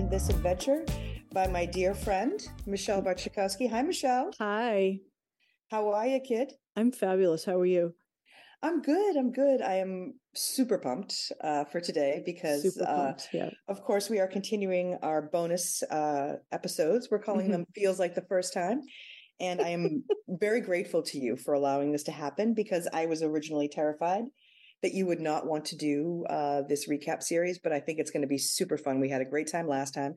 in this adventure by my dear friend, Michelle Bartchikowski. Hi, Michelle. Hi. How are you, kid? I'm fabulous. How are you? I'm good. I'm good. I am super pumped uh, for today because, uh, yeah. of course, we are continuing our bonus uh, episodes. We're calling mm-hmm. them Feels Like the First Time. And I am very grateful to you for allowing this to happen because I was originally terrified that you would not want to do uh, this recap series, but I think it's going to be super fun. We had a great time last time.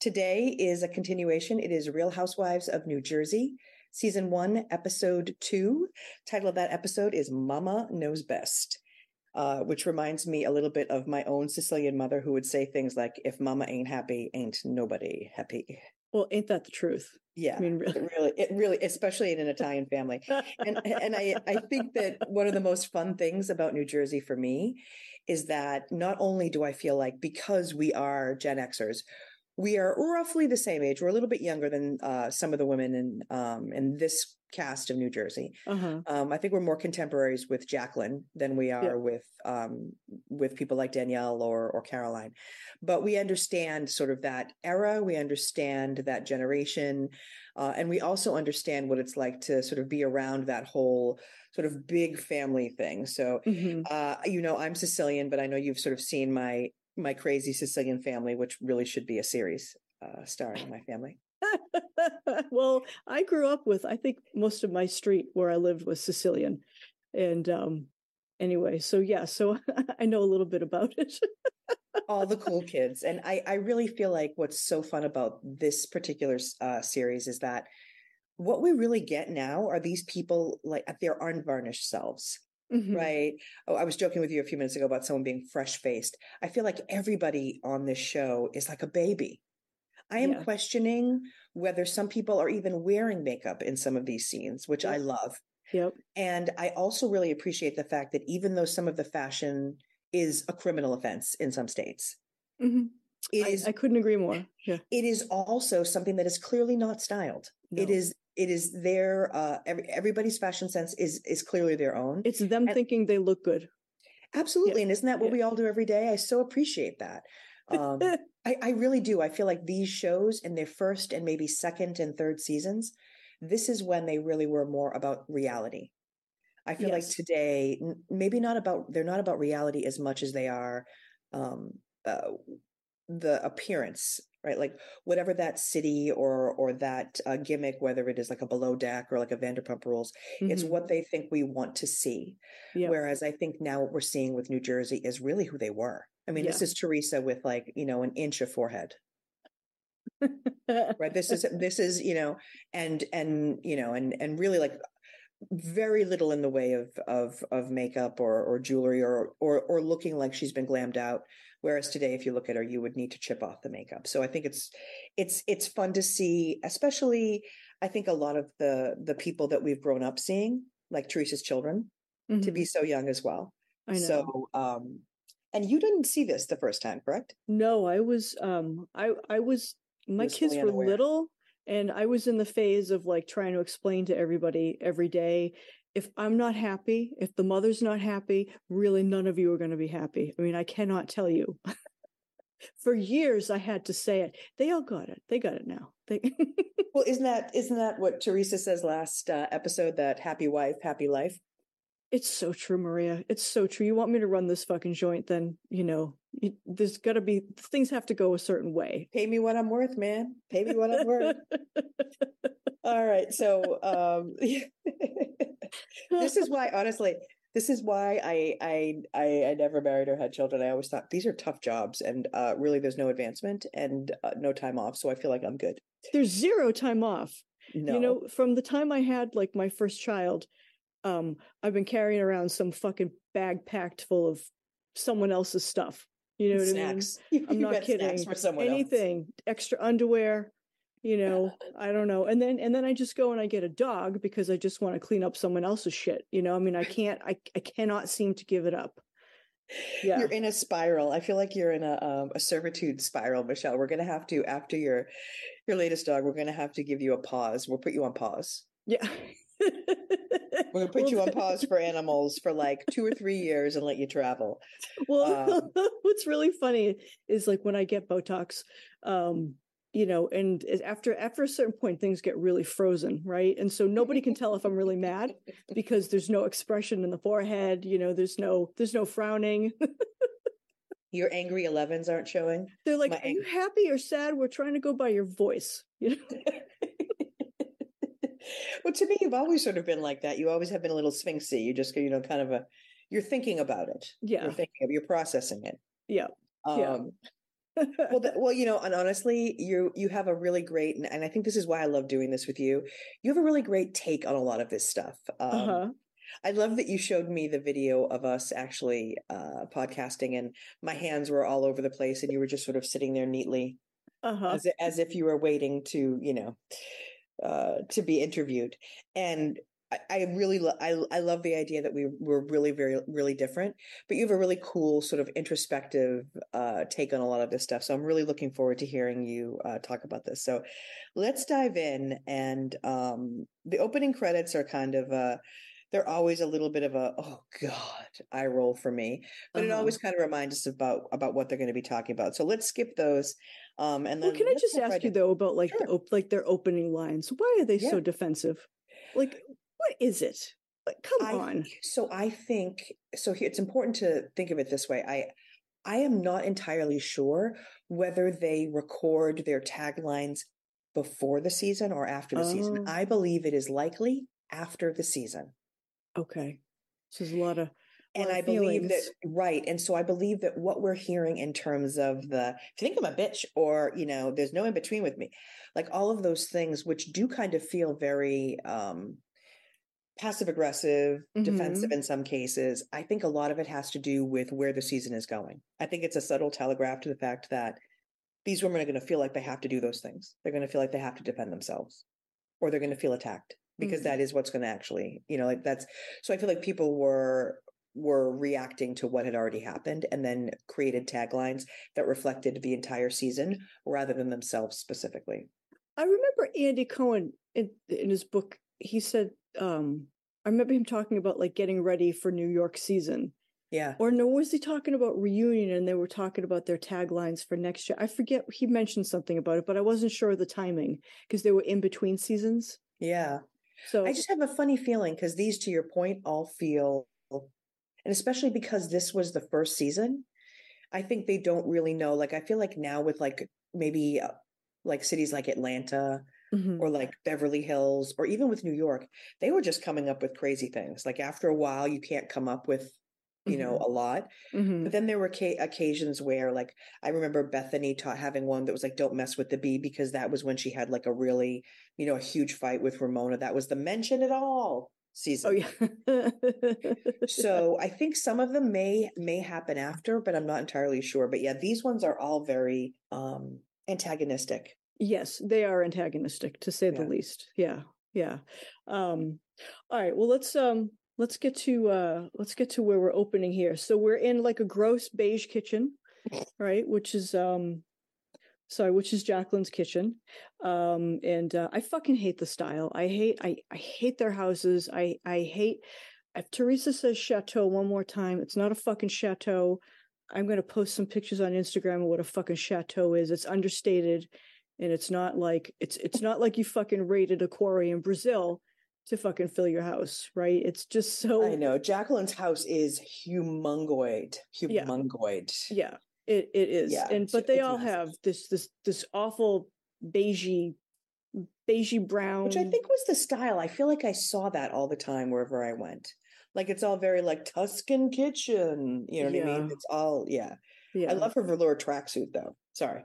Today is a continuation. It is Real Housewives of New Jersey, season one, episode two. Title of that episode is Mama Knows Best. Uh, which reminds me a little bit of my own Sicilian mother who would say things like, if mama ain't happy, ain't nobody happy. Well, ain't that the truth? Yeah, I mean, really, it really, it really, especially in an Italian family, and and I I think that one of the most fun things about New Jersey for me is that not only do I feel like because we are Gen Xers, we are roughly the same age. We're a little bit younger than uh, some of the women in um, in this cast of New Jersey. Uh-huh. Um, I think we're more contemporaries with Jacqueline than we are yeah. with um, with people like Danielle or or Caroline. But we understand sort of that era. We understand that generation, uh, and we also understand what it's like to sort of be around that whole sort of big family thing. So, mm-hmm. uh, you know, I'm Sicilian, but I know you've sort of seen my my crazy Sicilian family, which really should be a series uh, starring my family. well, I grew up with, I think most of my street where I lived was Sicilian. And um, anyway, so yeah, so I know a little bit about it. All the cool kids. And I, I really feel like what's so fun about this particular uh, series is that what we really get now are these people like at their unvarnished selves. Mm-hmm. Right. Oh, I was joking with you a few minutes ago about someone being fresh faced. I feel like everybody on this show is like a baby. I am yeah. questioning whether some people are even wearing makeup in some of these scenes, which yep. I love. Yep. And I also really appreciate the fact that even though some of the fashion is a criminal offense in some states, mm-hmm. it I, is, I, couldn't agree more. Yeah. It is also something that is clearly not styled. No. It is it is their uh every, everybody's fashion sense is is clearly their own. It's them and, thinking they look good. Absolutely. Yeah. And isn't that what yeah. we all do every day? I so appreciate that. Um, I, I really do. I feel like these shows in their first and maybe second and third seasons, this is when they really were more about reality. I feel yes. like today, maybe not about, they're not about reality as much as they are um, uh, the appearance right like whatever that city or or that uh, gimmick whether it is like a below deck or like a vanderpump rules mm-hmm. it's what they think we want to see yep. whereas i think now what we're seeing with new jersey is really who they were i mean yeah. this is teresa with like you know an inch of forehead right this is this is you know and and you know and and really like very little in the way of of of makeup or or jewelry or or or looking like she's been glammed out Whereas today, if you look at her, you would need to chip off the makeup. So I think it's it's it's fun to see, especially I think a lot of the the people that we've grown up seeing, like Teresa's children, mm-hmm. to be so young as well. I know. So um and you didn't see this the first time, correct? No, I was um I I was my was kids were unaware. little and I was in the phase of like trying to explain to everybody every day if I'm not happy, if the mother's not happy, really none of you are going to be happy. I mean, I cannot tell you. For years, I had to say it. They all got it. They got it now. They... well, isn't that isn't that what Teresa says last uh, episode? That happy wife, happy life. It's so true, Maria. It's so true. You want me to run this fucking joint? Then you know, you, there's got to be things have to go a certain way. Pay me what I'm worth, man. Pay me what I'm worth. All right. So um, this is why, honestly, this is why I, I I I never married or had children. I always thought these are tough jobs, and uh, really, there's no advancement and uh, no time off. So I feel like I'm good. There's zero time off. No. You know, from the time I had like my first child, um, I've been carrying around some fucking bag packed full of someone else's stuff. You know snacks. what I mean? I'm not kidding. For someone Anything, else. extra underwear, you know i don't know and then and then i just go and i get a dog because i just want to clean up someone else's shit you know i mean i can't i, I cannot seem to give it up yeah you're in a spiral i feel like you're in a um, a servitude spiral michelle we're gonna have to after your your latest dog we're gonna have to give you a pause we'll put you on pause yeah We're gonna put well, you on pause for animals for like two or three years and let you travel. Well, um, what's really funny is like when I get Botox, um, you know, and after after a certain point, things get really frozen, right? And so nobody can tell if I'm really mad because there's no expression in the forehead. You know, there's no there's no frowning. Your angry 11s aren't showing. They're like, My "Are ang- you happy or sad?" We're trying to go by your voice. You know. Well, to me, you've always sort of been like that. You always have been a little sphinxy. You just, you know, kind of a. You're thinking about it. Yeah. You're thinking of. You're processing it. Yeah. Um, yeah well, the, well, you know, and honestly, you you have a really great, and, and, I think this is why I love doing this with you. You have a really great take on a lot of this stuff. Um, uh-huh. I love that you showed me the video of us actually uh, podcasting, and my hands were all over the place, and you were just sort of sitting there neatly, uh-huh. as as if you were waiting to, you know, uh, to be interviewed. And I, really lo- I I love the idea that we were really very really different, but you have a really cool sort of introspective uh, take on a lot of this stuff. So I'm really looking forward to hearing you uh, talk about this. So let's dive in, and um, the opening credits are kind of uh, they're always a little bit of a oh god eye roll for me, but uh-huh. it always kind of reminds us about about what they're going to be talking about. So let's skip those. Um, and then well, can I just ask you though about like sure. the op- like their opening lines? Why are they yeah. so defensive? Like what is it? Come I, on. So I think so. Here, it's important to think of it this way. I I am not entirely sure whether they record their taglines before the season or after the oh. season. I believe it is likely after the season. Okay. So there's a lot of and I believe that right. And so I believe that what we're hearing in terms of the if you think I'm a bitch or, you know, there's no in between with me, like all of those things which do kind of feel very um passive aggressive, mm-hmm. defensive in some cases. I think a lot of it has to do with where the season is going. I think it's a subtle telegraph to the fact that these women are going to feel like they have to do those things. They're going to feel like they have to defend themselves or they're going to feel attacked because mm-hmm. that is what's going to actually, you know, like that's so I feel like people were were reacting to what had already happened and then created taglines that reflected the entire season rather than themselves specifically. I remember Andy Cohen in, in his book he said um I remember him talking about like getting ready for New York season. Yeah. Or no, was he talking about reunion and they were talking about their taglines for next year? I forget he mentioned something about it, but I wasn't sure of the timing because they were in between seasons. Yeah. So I just have a funny feeling because these, to your point, all feel and especially because this was the first season, I think they don't really know. Like I feel like now with like maybe uh, like cities like Atlanta mm-hmm. or like Beverly Hills or even with New York, they were just coming up with crazy things. Like after a while, you can't come up with you know mm-hmm. a lot mm-hmm. but then there were ca- occasions where like i remember bethenny ta- having one that was like don't mess with the bee because that was when she had like a really you know a huge fight with ramona that was the mention at all season oh yeah so i think some of them may may happen after but i'm not entirely sure but yeah these ones are all very um antagonistic Yes, they are antagonistic to say yeah. the least. Yeah. Yeah. Um all right, well let's um let's get to uh let's get to where we're opening here. So we're in like a gross beige kitchen, right? Which is um sorry, which is Jacqueline's kitchen. Um and uh, I fucking hate the style. I hate I I hate their houses. I I hate if Teresa says chateau one more time, it's not a fucking chateau. I'm going to post some pictures on Instagram of what a fucking chateau is. It's understated and it's not like it's it's not like you fucking raided a quarry in Brazil to fucking fill your house, right? It's just so I know. Jacqueline's house is humongoid. Humongoid. Yeah. yeah it it is. Yeah, and but they all massive. have this this this awful beigey beigey brown Which I think was the style. I feel like I saw that all the time wherever I went. Like it's all very like Tuscan kitchen. You know what yeah. I mean? It's all yeah. Yeah. I love her velour tracksuit though. Sorry.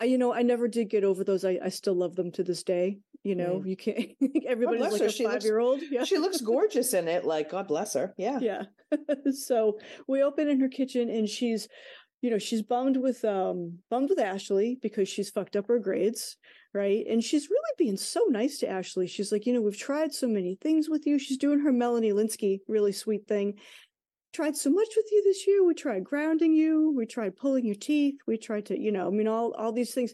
I, you know, I never did get over those. I, I still love them to this day. You know, mm. you can't. Everybody's like her. a she five year old. Yeah, she looks gorgeous in it. Like God bless her. Yeah, yeah. so we open in her kitchen, and she's, you know, she's bummed with um bummed with Ashley because she's fucked up her grades, right? And she's really being so nice to Ashley. She's like, you know, we've tried so many things with you. She's doing her Melanie Lynskey really sweet thing, tried so much with you this year. We tried grounding you. We tried pulling your teeth. We tried to, you know, I mean, all all these things.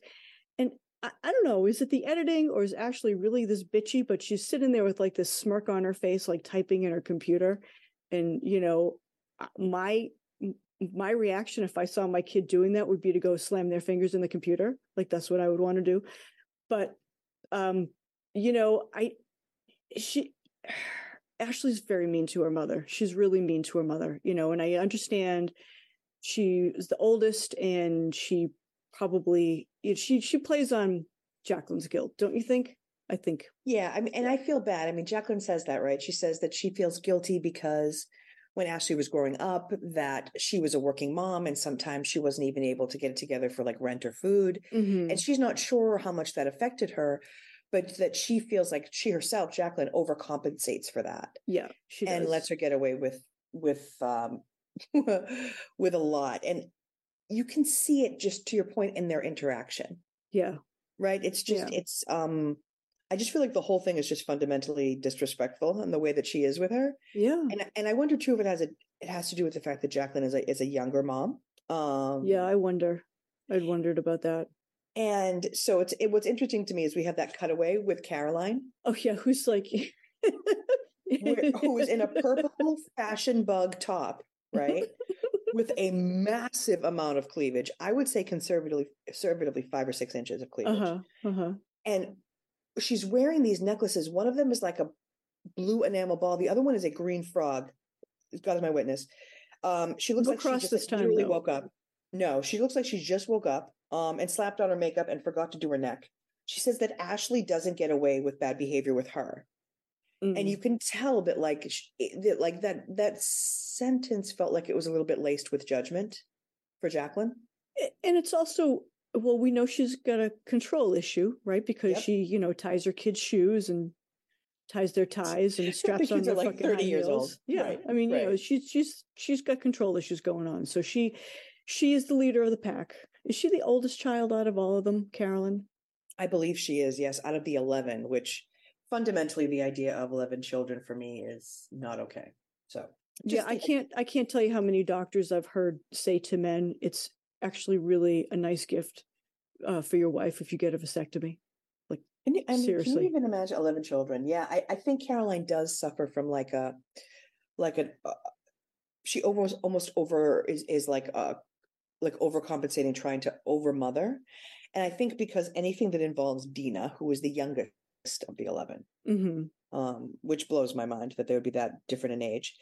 I, I, don't know, is it the editing or is Ashley really this bitchy? But she's sitting there with like this smirk on her face, like typing in her computer. And, you know, my my reaction if I saw my kid doing that would be to go slam their fingers in the computer. Like that's what I would want to do. But um, you know, I she Ashley's very mean to her mother. She's really mean to her mother, you know, and I understand she's the oldest and she probably she she plays on Jacqueline's guilt, don't you think? I think. Yeah, I mean, and I feel bad. I mean, Jacqueline says that, right? She says that she feels guilty because when Ashley was growing up, that she was a working mom and sometimes she wasn't even able to get it together for like rent or food. Mm-hmm. And she's not sure how much that affected her, but that she feels like she herself, Jacqueline, overcompensates for that. Yeah. she and lets her get away with with um with a lot. And you can see it just to your point in their interaction. Yeah. Right. It's just, yeah. it's, um, I just feel like the whole thing is just fundamentally disrespectful in the way that she is with her. Yeah. And and I wonder too if it has a it has to do with the fact that Jacqueline is a is a younger mom. Um Yeah, I wonder. I'd wondered about that. And so it's it, what's interesting to me is we have that cutaway with Caroline. Oh yeah, who's like who is in a purple fashion bug top, right? with a massive amount of cleavage. I would say conservatively, conservatively five or six inches of cleavage. Uh-huh, uh-huh. And she's wearing these necklaces. One of them is like a blue enamel ball. The other one is a green frog. God is my witness. Um, she looks like she just this time, literally woke up. No, she looks like she just woke up um, and slapped on her makeup and forgot to do her neck. She says that Ashley doesn't get away with bad behavior with her. Mm. And you can tell that like that like that that sentence felt like it was a little bit laced with judgment for Jacqueline. And it's also well, we know she's got a control issue, right? Because yep. she, you know, ties her kids' shoes and ties their ties and straps on their like fucking 30 years heels. old. Yeah. Right. I mean, right. you know, she's she's she's got control issues going on. So she she is the leader of the pack. Is she the oldest child out of all of them, Caroline? I believe she is, yes, out of the 11, which fundamentally the idea of 11 children for me is not okay. So, yeah, I can't I can't tell you how many doctors I've heard say to men it's actually really a nice gift uh, for your wife if you get a vasectomy. Like and, and seriously, can you even imagine eleven children? Yeah, I, I think Caroline does suffer from like a like a uh, she almost almost over is is like a like overcompensating, trying to over mother. And I think because anything that involves Dina, who is the youngest of the 11, mm-hmm. um, which blows my mind that they would be that different in age.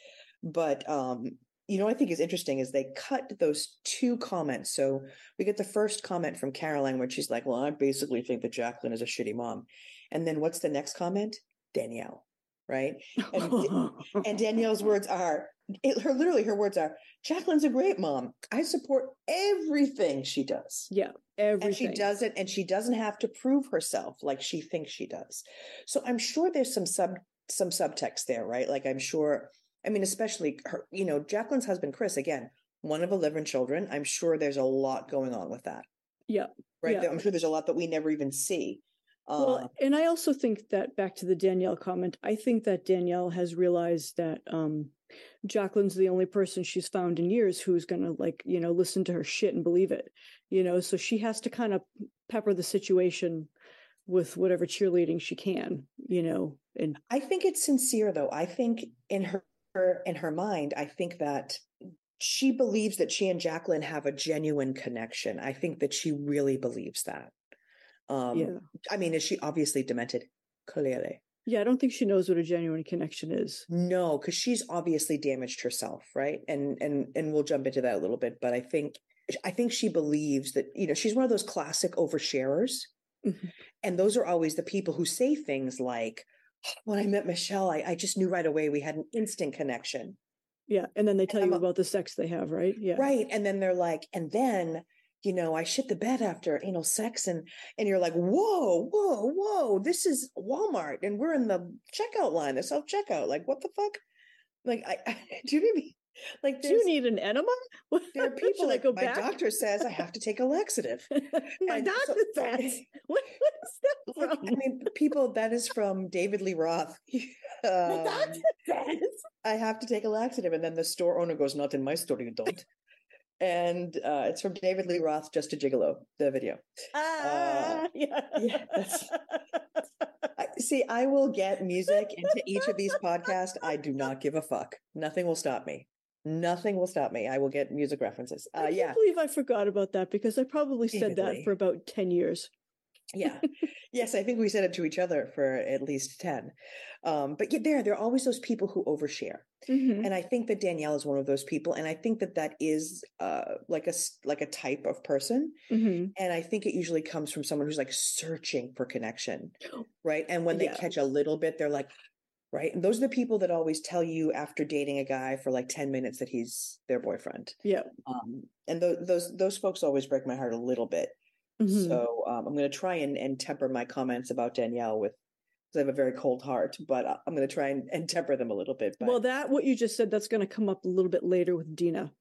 But um, you know, I think is interesting is they cut those two comments. So we get the first comment from Caroline where she's like, "Well, I basically think that Jacqueline is a shitty mom," and then what's the next comment? Danielle, right? And, and Danielle's words are, it, her literally her words are, "Jacqueline's a great mom. I support everything she does." Yeah, everything. And she does it, and she doesn't have to prove herself like she thinks she does. So I'm sure there's some sub some subtext there, right? Like I'm sure I mean, especially her, you know, Jacqueline's husband, Chris, again, one of 11 children. I'm sure there's a lot going on with that. Yeah. Right. Yeah. I'm sure there's a lot that we never even see. Well, uh, and I also think that back to the Danielle comment, I think that Danielle has realized that um, Jacqueline's the only person she's found in years who's going to like, you know, listen to her shit and believe it, you know, so she has to kind of pepper the situation with whatever cheerleading she can, you know, and I think it's sincere though. I think in her her in her mind, I think that she believes that she and Jacqueline have a genuine connection. I think that she really believes that. Um, yeah. I mean, is she obviously demented? Clearly. Yeah, I don't think she knows what a genuine connection is. No, because she's obviously damaged herself, right? And and and we'll jump into that a little bit. But I think I think she believes that you know she's one of those classic oversharers, mm-hmm. and those are always the people who say things like, when I met Michelle, I, I just knew right away we had an instant connection. Yeah. And then they tell you about the sex they have, right? Yeah. Right. And then they're like, and then, you know, I shit the bed after anal sex and and you're like, whoa, whoa, whoa, this is Walmart and we're in the checkout line, the self-checkout. Like, what the fuck? Like, I, I do you mean like, do you need an enema? There are people like my back? My doctor says I have to take a laxative. my and doctor so, says, what, what is that from? I mean, people, that is from David Lee Roth. Um, my doctor says I have to take a laxative, and then the store owner goes, "Not in my store, you don't." And uh, it's from David Lee Roth, Just a Gigolo, the video. Ah, uh, yeah. yeah I, see, I will get music into each of these podcasts. I do not give a fuck. Nothing will stop me. Nothing will stop me. I will get music references. Uh, I can't yeah. believe I forgot about that because I probably said that for about 10 years. Yeah. yes, I think we said it to each other for at least 10. Um, but yeah, there, there are always those people who overshare. Mm-hmm. And I think that Danielle is one of those people. And I think that that is uh, like a, like a type of person. Mm-hmm. And I think it usually comes from someone who's like searching for connection. Right. And when they yeah. catch a little bit, they're like, right? And those are the people that always tell you after dating a guy for like 10 minutes that he's their boyfriend. Yeah. Um, and th- those those folks always break my heart a little bit. Mm-hmm. So um, I'm going to try and, and temper my comments about Danielle with because I have a very cold heart, but uh, I'm going to try and, and, temper them a little bit. But... Well, that what you just said that's going to come up a little bit later with Dina.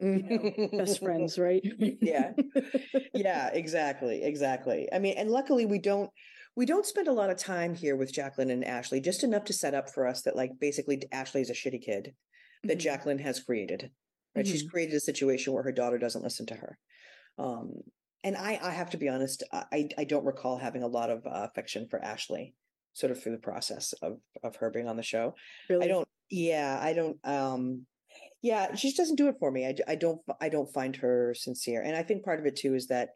You know, best friends, right? yeah, yeah, exactly, exactly. I mean, and luckily we don't we don't spend a lot of time here with Jacqueline and Ashley, just enough to set up for us that like basically Ashley is a shitty kid that mm-hmm. Jacqueline has created. Right, mm-hmm. she's created a situation where her daughter doesn't listen to her. Um, and I, I have to be honest, I, I don't recall having a lot of uh, affection for Ashley, sort of through the process of of her being on the show. Really? I don't. Yeah, I don't. Um, yeah, she just doesn't do it for me. I, I don't. I don't find her sincere, and I think part of it too is that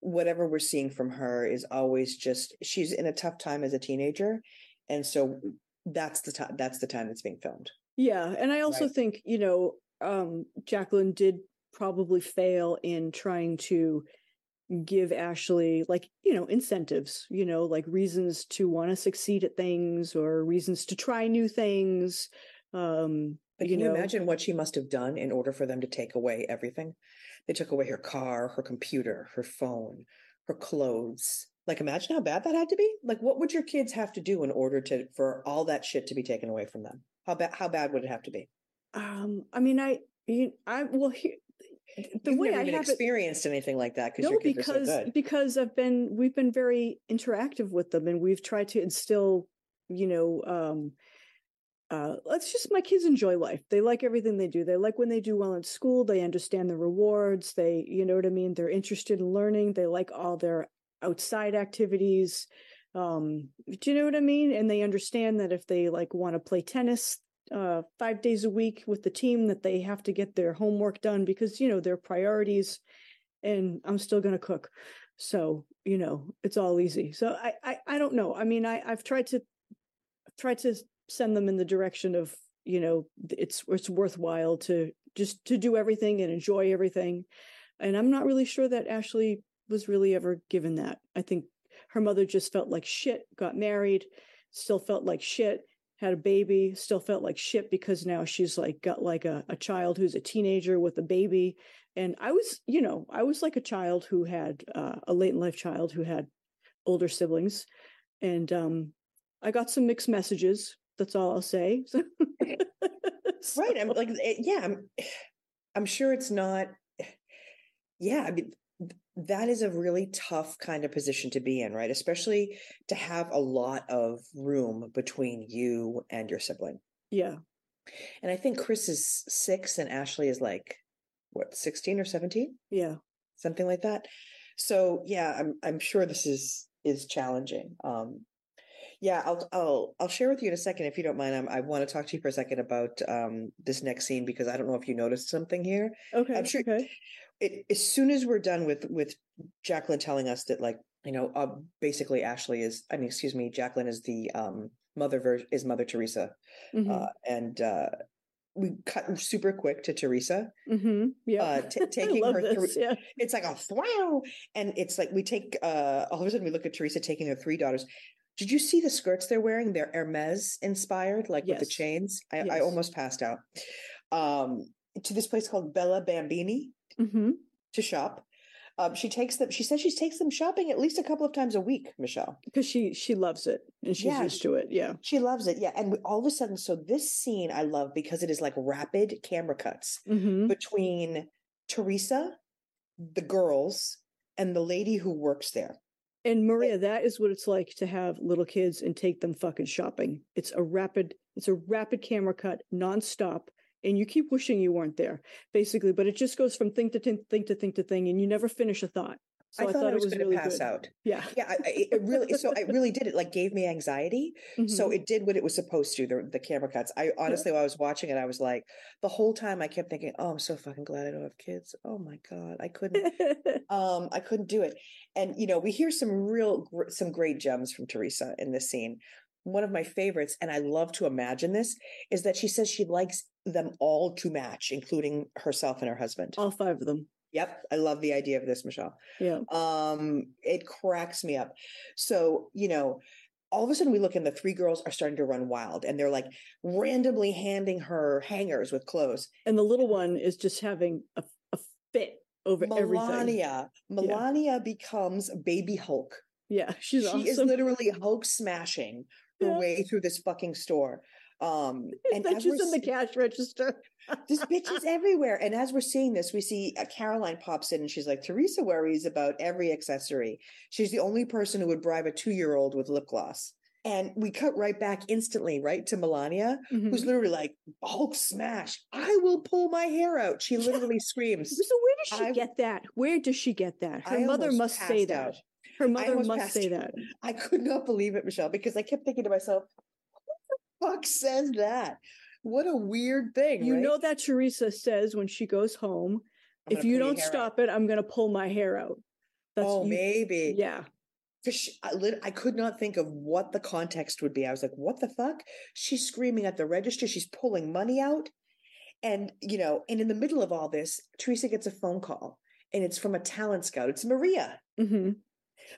whatever we're seeing from her is always just she's in a tough time as a teenager and so that's the time that's the time that's being filmed yeah and i also right? think you know um jacqueline did probably fail in trying to give ashley like you know incentives you know like reasons to want to succeed at things or reasons to try new things um but you can know, you imagine what she must have done in order for them to take away everything they took away her car, her computer, her phone, her clothes. Like imagine how bad that had to be. Like what would your kids have to do in order to for all that shit to be taken away from them? How bad how bad would it have to be? Um I mean I you, I well here the You've way never I even experienced it, anything like that because no, because so because I've been we've been very interactive with them and we've tried to instill you know um uh, let's just my kids enjoy life. They like everything they do. They like when they do well in school. They understand the rewards. They, you know what I mean. They're interested in learning. They like all their outside activities. Um, do you know what I mean? And they understand that if they like want to play tennis uh, five days a week with the team, that they have to get their homework done because you know their priorities. And I'm still going to cook, so you know it's all easy. So I, I, I don't know. I mean, I, I've tried to tried to send them in the direction of you know it's it's worthwhile to just to do everything and enjoy everything and i'm not really sure that ashley was really ever given that i think her mother just felt like shit got married still felt like shit had a baby still felt like shit because now she's like got like a, a child who's a teenager with a baby and i was you know i was like a child who had uh, a late in life child who had older siblings and um i got some mixed messages that's all I'll say. so. Right. I'm like, eh, yeah, I'm, I'm sure it's not. Yeah. I mean, that is a really tough kind of position to be in, right? Especially to have a lot of room between you and your sibling. Yeah. And I think Chris is six and Ashley is like, what, 16 or 17? Yeah. Something like that. So yeah, I'm I'm sure this is is challenging. Um yeah, I'll I'll I'll share with you in a second if you don't mind. I'm, i want to talk to you for a second about um, this next scene because I don't know if you noticed something here. Okay, I'm sure. Okay. It, as soon as we're done with with Jacqueline telling us that, like you know, uh, basically Ashley is, I mean, excuse me, Jacqueline is the um, mother ver- is Mother Teresa, mm-hmm. uh, and uh, we cut super quick to Teresa. Mm-hmm. Yeah, uh, t- taking her through. Yeah. It's like a wow, and it's like we take uh, all of a sudden we look at Teresa taking her three daughters. Did you see the skirts they're wearing? They're Hermes inspired, like yes. with the chains. I, yes. I, almost passed out. Um, to this place called Bella Bambini mm-hmm. to shop. Um, she takes them. She says she takes them shopping at least a couple of times a week, Michelle, because she she loves it and she's yeah, used to it. Yeah, she loves it. Yeah, and all of a sudden, so this scene I love because it is like rapid camera cuts mm-hmm. between Teresa, the girls, and the lady who works there. And Maria, that is what it's like to have little kids and take them fucking shopping. It's a rapid, it's a rapid camera cut, nonstop. And you keep wishing you weren't there, basically. But it just goes from thing to thing, thing to thing to thing, and you never finish a thought. So I, I thought, thought, it was, was going to really pass good. out. Yeah, yeah. I, it really, so it really did. It like gave me anxiety. Mm-hmm. So it did what it was supposed to. The, the camera cuts. I honestly, yeah. while I was watching it, I was like, the whole time I kept thinking, "Oh, I'm so fucking glad I don't have kids. Oh my god, I couldn't. um, I couldn't do it." And you know, we hear some real, some great gems from Teresa in this scene. One of my favorites, and I love to imagine this, is that she says she likes them all to match, including herself and her husband. All five of them. Yep, I love the idea of this, Michelle. Yeah. Um, it cracks me up. So, you know, all of a sudden we look and the three girls are starting to run wild and they're like randomly handing her hangers with clothes. And the little one is just having a, a fit over Milania, everything. Milania yeah. becomes baby Hulk. Yeah, she's she awesome. is literally Hulk smashing her yeah. way through this fucking store. Um, and bitches in the cash register. this bitch is everywhere. And as we're seeing this, we see uh, Caroline pops in and she's like, Teresa worries about every accessory. She's the only person who would bribe a two year old with lip gloss. And we cut right back instantly, right to Milania, mm-hmm. who's literally like, Hulk smash. I will pull my hair out. She literally screams. So where does she I, get that? Where does she get that? Her I mother must say that. Out. Her mother must say that. I could not believe it, Michelle, because I kept thinking to myself, who the fuck says that? What a weird thing. You right? know that Teresa says when she goes home, if you don't stop out. it, I'm going to pull my hair out. That's, oh, you, maybe. Yeah. She, I, I could not think of what the context would be. I was like, what the fuck? She's screaming at the register. She's pulling money out. And, you know, and in the middle of all this, Teresa gets a phone call and it's from a talent scout. It's Maria. Mm-hmm.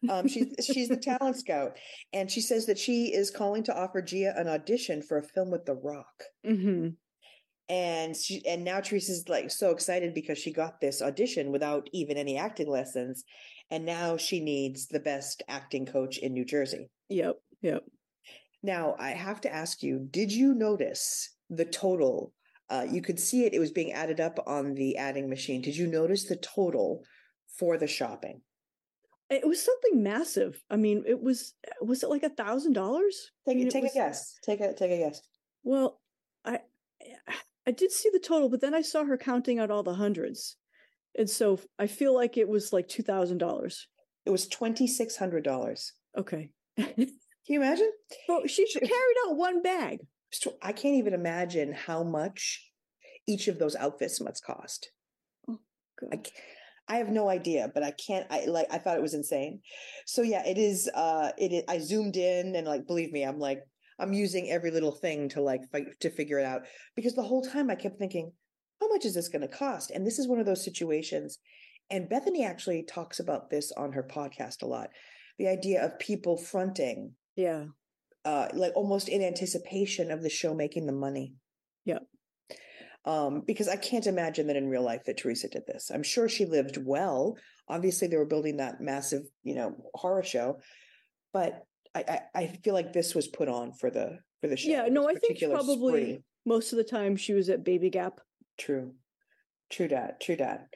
Um, she's she's the talent scout, and she says that she is calling to offer Gia an audition for a film with The Rock. Mm-hmm. And she and now Teresa's like so excited because she got this audition without even any acting lessons, and now she needs the best acting coach in New Jersey. Yep, yep. Now I have to ask you: Did you notice the total? Uh, you could see it; it was being added up on the adding machine. Did you notice the total for the shopping? It was something massive. I mean, it was was it like a thousand dollars? Take I mean, take was, a guess. Take a take a guess. Well, I I did see the total, but then I saw her counting out all the hundreds, and so I feel like it was like two thousand dollars. It was twenty six hundred dollars. Okay. Can you imagine? Well, she carried out one bag. I can't even imagine how much each of those outfits must cost. Oh, God. I, I have no idea, but I can't. I like. I thought it was insane. So yeah, it is. Uh, it. Is, I zoomed in and like, believe me, I'm like, I'm using every little thing to like fight to figure it out because the whole time I kept thinking, how much is this going to cost? And this is one of those situations. And Bethenny actually talks about this on her podcast a lot. The idea of people fronting, yeah, uh, like almost in anticipation of the show making the money. Yeah um, because I can't imagine that in real life that Teresa did this. I'm sure she lived well. Obviously, they were building that massive, you know, horror show, but I, I, I feel like this was put on for the for the show. Yeah, no, I think probably spree. most of the time she was at Baby Gap. True, true that, true that.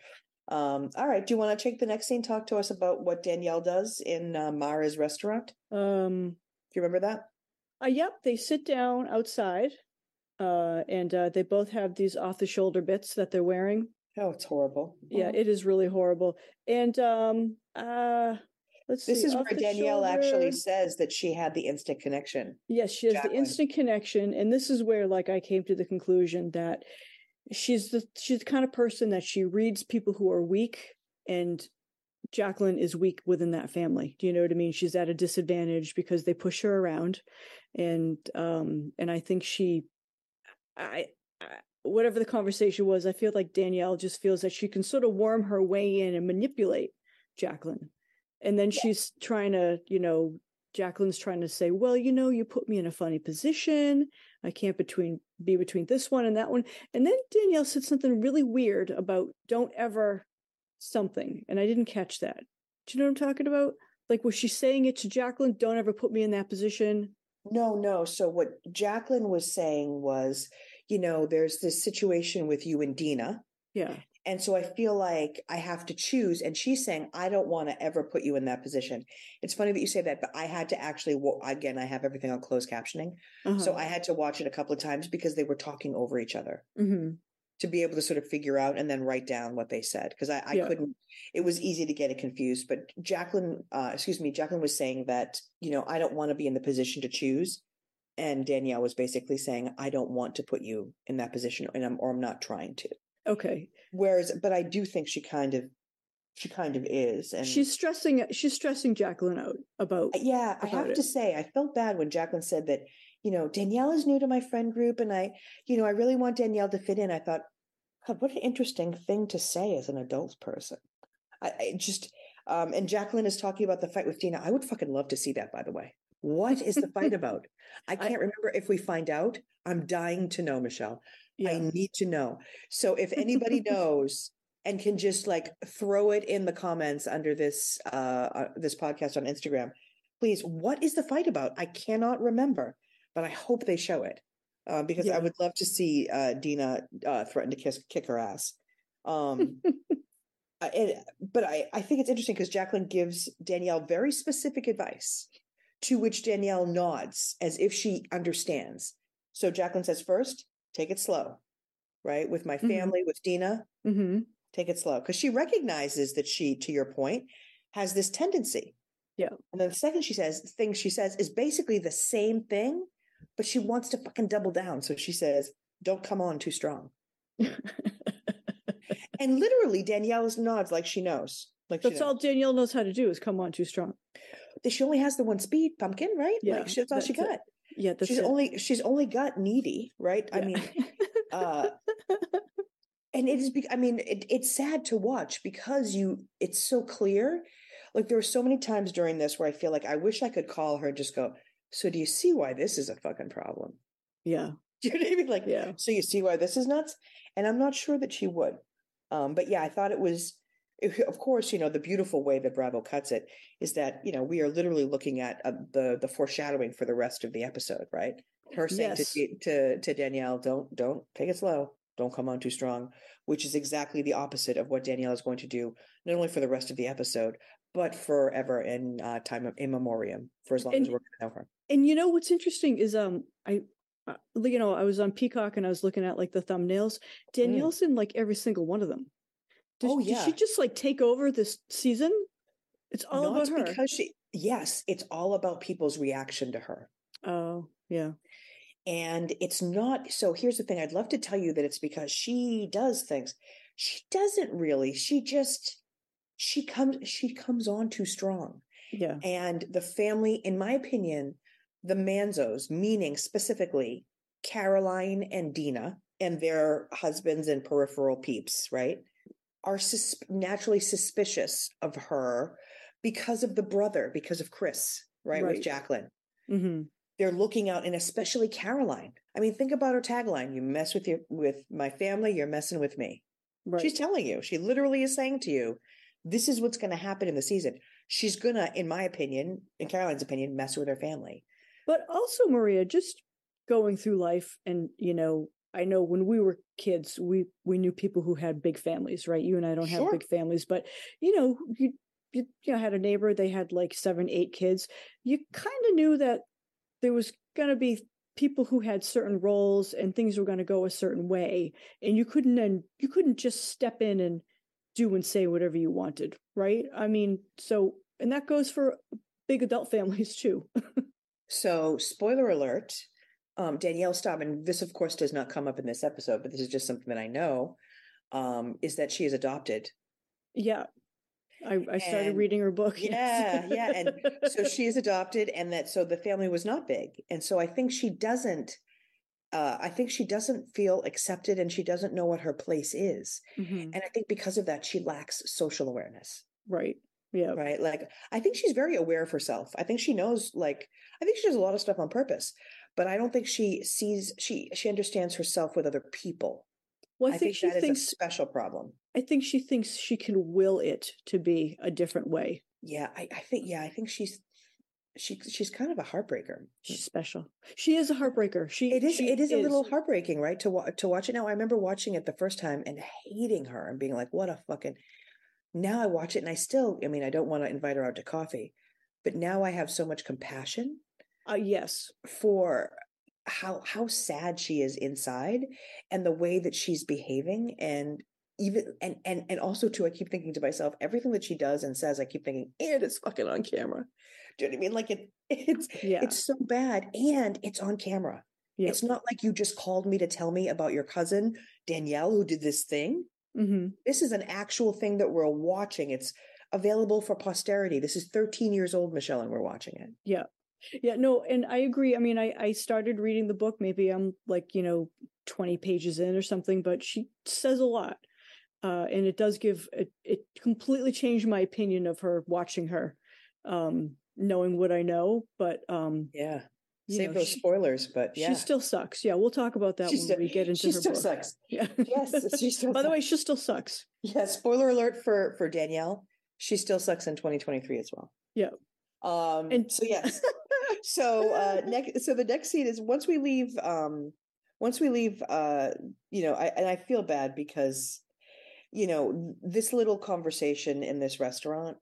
Um, all right, do you want to take the next scene? Talk to us about what Danielle does in uh, Mara's restaurant. Um, do you remember that? Uh, yep, they sit down outside uh, and uh, they both have these off the shoulder bits that they're wearing. Oh, it's horrible. Yeah, it is really horrible. And um, uh, let's see. this see, is where Danielle shoulder... actually says that she had the instant connection. Yes, she has Jacqueline. the instant connection, and this is where, like, I came to the conclusion that she's the she's the kind of person that she reads people who are weak and Jacqueline is weak within that family. Do you know what I mean? She's at a disadvantage because they push her around, and um, and I think she I, I whatever the conversation was, I feel like Danielle just feels that she can sort of worm her way in and manipulate Jacqueline. And then yeah. she's trying to, you know, Jacqueline's trying to say, well, you know, you put me in a funny position. I can't between be between this one and that one. And then Danielle said something really weird about don't ever something. And I didn't catch that. Do you know what I'm talking about? Like, was she saying it to Jacqueline? Don't ever put me in that position. No, no. So what Jacqueline was saying was, you know, there's this situation with you and Dina. Yeah. And so I feel like I have to choose. And she's saying, I don't want to ever put you in that position. It's funny that you say that, but I had to actually, again, I have everything on closed captioning. Uh-huh. So I had to watch it a couple of times because they were talking over each other. Mm-hmm. To be able to sort of figure out and then write down what they said. Because I, I yeah. couldn't, it was easy to get it confused. But Jacqueline, uh, excuse me, Jacqueline was saying that, you know, I don't want to be in the position to choose and Danielle was basically saying, I don't want to put you in that position and I'm, or I'm not trying to. Okay. Whereas, but I do think she kind of, she kind of is. And she's stressing, she's stressing Jacqueline out about. Yeah. About I have it. to say, I felt bad when Jacqueline said that, you know, Danielle is new to my friend group and I, you know, I really want Danielle to fit in. I thought, God, what an interesting thing to say as an adult person. I, I just, um, and Jacqueline is talking about the fight with Dina. I would fucking love to see that, by the way. What is the fight about? I can't I, remember if we find out. I'm dying to know, Michelle. Yeah. I need to know. So if anybody knows and can just like throw it in the comments under this uh, uh, this podcast on Instagram, please. What is the fight about? I cannot remember, but I hope they show it uh, because yeah. I would love to see uh, Dina uh, threaten to kiss, kick her ass. Um, it, but I, I think it's interesting because Jacqueline gives Danielle very specific advice to which Danielle nods as if she understands. So Jacqueline says, first, take it slow, right? With my mm-hmm. family, mm-hmm. with Dina, mm-hmm. take it slow. Because she recognizes that she, to your point, has this tendency. Yeah. And then the second she says, thing she says is basically the same thing, but she wants to fucking double down. So she says, don't come on too strong. and literally Danielle nods like she knows. Like that's all Danielle knows how to do is come on too strong she only has the one speed pumpkin, right? Yeah, like, that's all she got. It. Yeah, she's it. only she's only got needy, right? Yeah. I mean, uh, and it is. I mean, it, it's sad to watch because you. It's so clear. Like there were so many times during this where I feel like I wish I could call her and just go. So do you see why this is a fucking problem? Yeah. Do you know what I mean? Like, yeah. So you see why this is nuts? And I'm not sure that she would. Um, but yeah, I thought it was of course, you know, the beautiful way that Bravo cuts it is that, you know, we are literally looking at uh, the the foreshadowing for the rest of the episode, right? Her saying yes. to, to to Danielle, "Don't don't take it slow, don't come on too strong," which is exactly the opposite of what Danielle is going to do, not only for the rest of the episode, but forever in uh, time of in memoriam for as long and, as we're going to know her. And you know what's interesting is um I uh, you know I was on Peacock and I was looking at like the thumbnails. Mm. Danielle's mm. in like every single one of them. Did, oh yeah. Did she just like take over this season? It's all Not about her. Because she yes, it's all about people's reaction to her. Oh, yeah. And it's not so here's the thing. I'd love to tell you that it's because she does things. She doesn't really. She just she comes she comes on too strong. Yeah. And the family, in my opinion, the Manzos, meaning specifically Caroline and Dina and their husbands and peripheral peeps, right? are sus- naturally suspicious of her because of the brother, because of Chris, right, right. with Jacqueline. Mm-hmm. They're looking out, and especially Caroline. I mean, think about her tagline: "You mess with your with my family, you're messing with me." Right. She's telling you. She literally is saying to you, "This is what's going to happen in the season." She's gonna, in my opinion, in Caroline's opinion, mess with her family. But also, Maria, just going through life and you know I know when we were kids, we we knew people who had big families, right? You and I don't sure. have big families, but you know, you you, you know, had a neighbor, they had like seven, eight kids. You kind of knew that there was going to be people who had certain roles and things were going to go a certain way, and you couldn't then you couldn't just step in and do and say whatever you wanted, right? I mean, so and that goes for big adult families too. so, spoiler alert um, Danielle Staub, and this, of course, does not come up in this episode, but this is just something that I know, um, is that she is adopted. Yeah. I, I started and, reading her book. Yeah, yeah. And so she is adopted, and that so the family was not big. And so I think she doesn't, uh, I think she doesn't feel accepted and she doesn't know what her place is. Mm-hmm. And I think because of that, she lacks social awareness. Right. Yeah. Right. Like, I think she's very aware of herself. I think she knows, like, I think she does a lot of stuff on purpose but I don't think she sees she she understands herself with other people. Well, I, I think, think that thinks, is a special problem. I think she thinks she can will it to be a different way. Yeah, I, I think yeah, I think she's she she's kind of a heartbreaker. She's special. She is a heartbreaker. She it is she it is, is, a little heartbreaking, right? To to watch it now. I remember watching it the first time and hating her and being like, "What a fucking." Now I watch it and I still, I mean, I don't want to invite her out to coffee, but now I have so much compassion. Uh, yes, for how how sad she is inside and the way that she's behaving and even and and and also too i keep thinking to myself everything that she does and says i keep thinking and it's fucking on camera do you know what i mean like it it's yeah. it's so bad and it's on camera yep. it's not like you just called me to tell me about your cousin danielle who did this thing mm-hmm. this is an actual thing that we're watching. It's available for posterity. This is 13 years old michelle and we're watching it. Yeah. Yeah no and i agree. I mean i i started reading the book. Maybe i'm like you know 20 pages in or something but she says a lot uh and it does give it, it completely changed my opinion of her watching her um knowing what i know but um yeah save know, those she, spoilers but yeah. she still sucks. Yeah we'll talk about that when still, we get into she her still book. sucks. Yeah. Yes she still by the way she still sucks. Yeah spoiler alert for for danielle she still sucks in 2023 as well. Yeah. Um and so yes. So uh next so the next scene is once we leave um once we leave uh you know i and i feel bad because you know this little conversation in this restaurant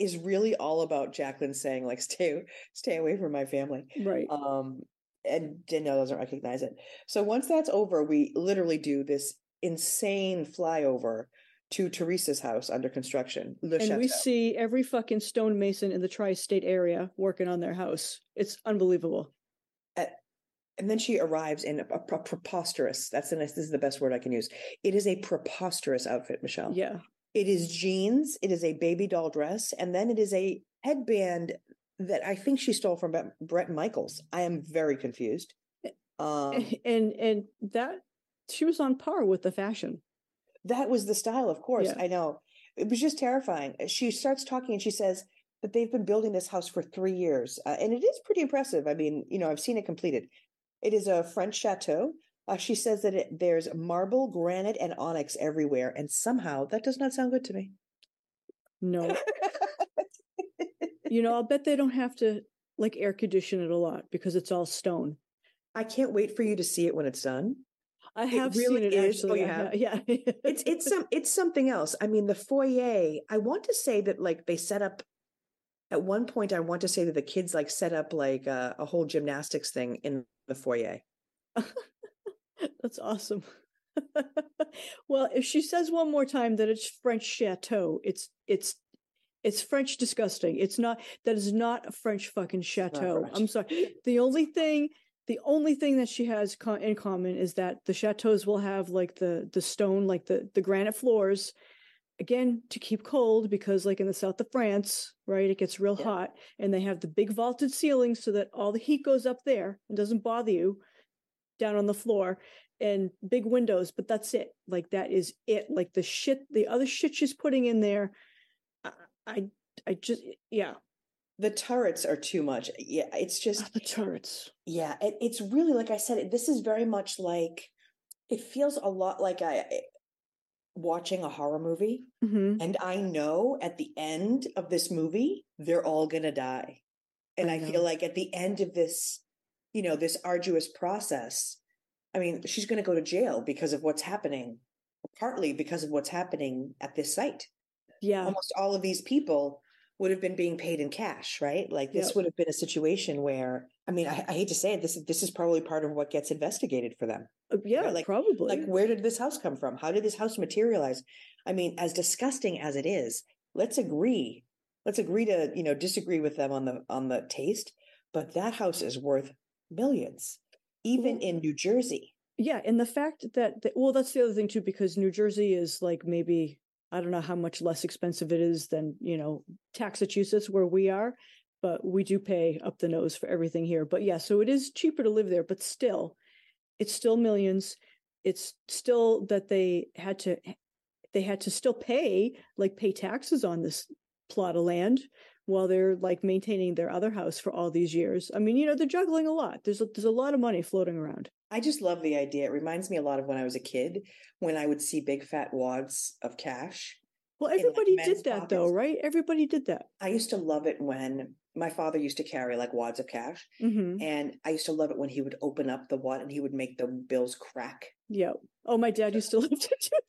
is really all about jacqueline saying like stay stay away from my family right um and danielle doesn't recognize it so once that's over we literally do this insane flyover to Teresa's house under construction. and Chateau. we see every fucking stonemason in the tri-state area working on their house. It's unbelievable. and then she arrives in a, a, a preposterous. That's the nice. This is the best word I can use. It is a preposterous outfit, Michelle. Yeah. It is jeans. It is a baby doll dress, and then it is a headband that I think she stole from Bret Michaels. I am very confused. Um, and and that she was on par with the fashion that was the style, of course. Yeah. I know. It was just terrifying. She starts talking and she says that they've been building this house for three years. Uh, and it is pretty impressive. I mean, you know, I've seen it completed. It is a French chateau. Uh, she says that it, there's marble, granite, and onyx everywhere. And somehow that does not sound good to me. No. you know, I'll bet they don't have to like air condition it a lot because it's all stone. I can't wait for you to see it when it's done. I have it really seen it is. Actually. Oh, you have? Yeah. it's it's some it's something else. I mean, the foyer. I want to say that like they set up. At one point, I want to say that the kids like set up like a, a whole gymnastics thing in the foyer. That's awesome. well, if she says one more time that it's French chateau, it's it's it's French disgusting. It's not that is not a French fucking chateau. I'm sorry. The only thing the only thing that she has in common is that the chateaus will have like the the stone, like the the granite floors, again to keep cold because like in the south of France, right, it gets real yeah. hot, and they have the big vaulted ceilings so that all the heat goes up there and doesn't bother you down on the floor and big windows but that's it like that is it like the shit the other shit she's putting in there i i, I just yeah the turrets are too much. Yeah, it's just oh, the turrets. Yeah, it, it's really like I said. This is very much like it feels a lot like I watching a horror movie, mm-hmm. and I know at the end of this movie they're all gonna die, and I, I feel like at the end of this, you know, this arduous process. I mean, she's going to go to jail because of what's happening, partly because of what's happening at this site. Yeah, almost all of these people would have been being paid in cash, right? Like this yep. would have been a situation where, I mean, I, I, hate to say it, this this is probably part of what gets investigated for them. Uh, yeah, right? like probably. Like, where did this house come from? How did this house materialize? I mean, as disgusting as it is, let's agree. Let's agree to you know disagree with them on the on the taste, but that house is worth millions, even well, in New Jersey. Yeah, and the fact that, that well, that's the other thing too, because New Jersey is like maybe I don't know how much less expensive it is than, you know, Massachusetts where we are, but we do pay up the nose for everything here. But yeah, so it is cheaper to live there, but still, it's still millions. It's still that they had to they had to still pay like pay taxes on this plot of land while they're like maintaining their other house for all these years. I mean, you know, they're juggling a lot. There's a, there's a lot of money floating around. I just love the idea. It reminds me a lot of when I was a kid, when I would see big fat wads of cash. Well, everybody like did that pockets. though, right? Everybody did that. I used to love it when my father used to carry like wads of cash, Mhm. and I used to love it when he would open up the wad and he would make the bills crack. Yeah. Oh, my dad used to love to do that.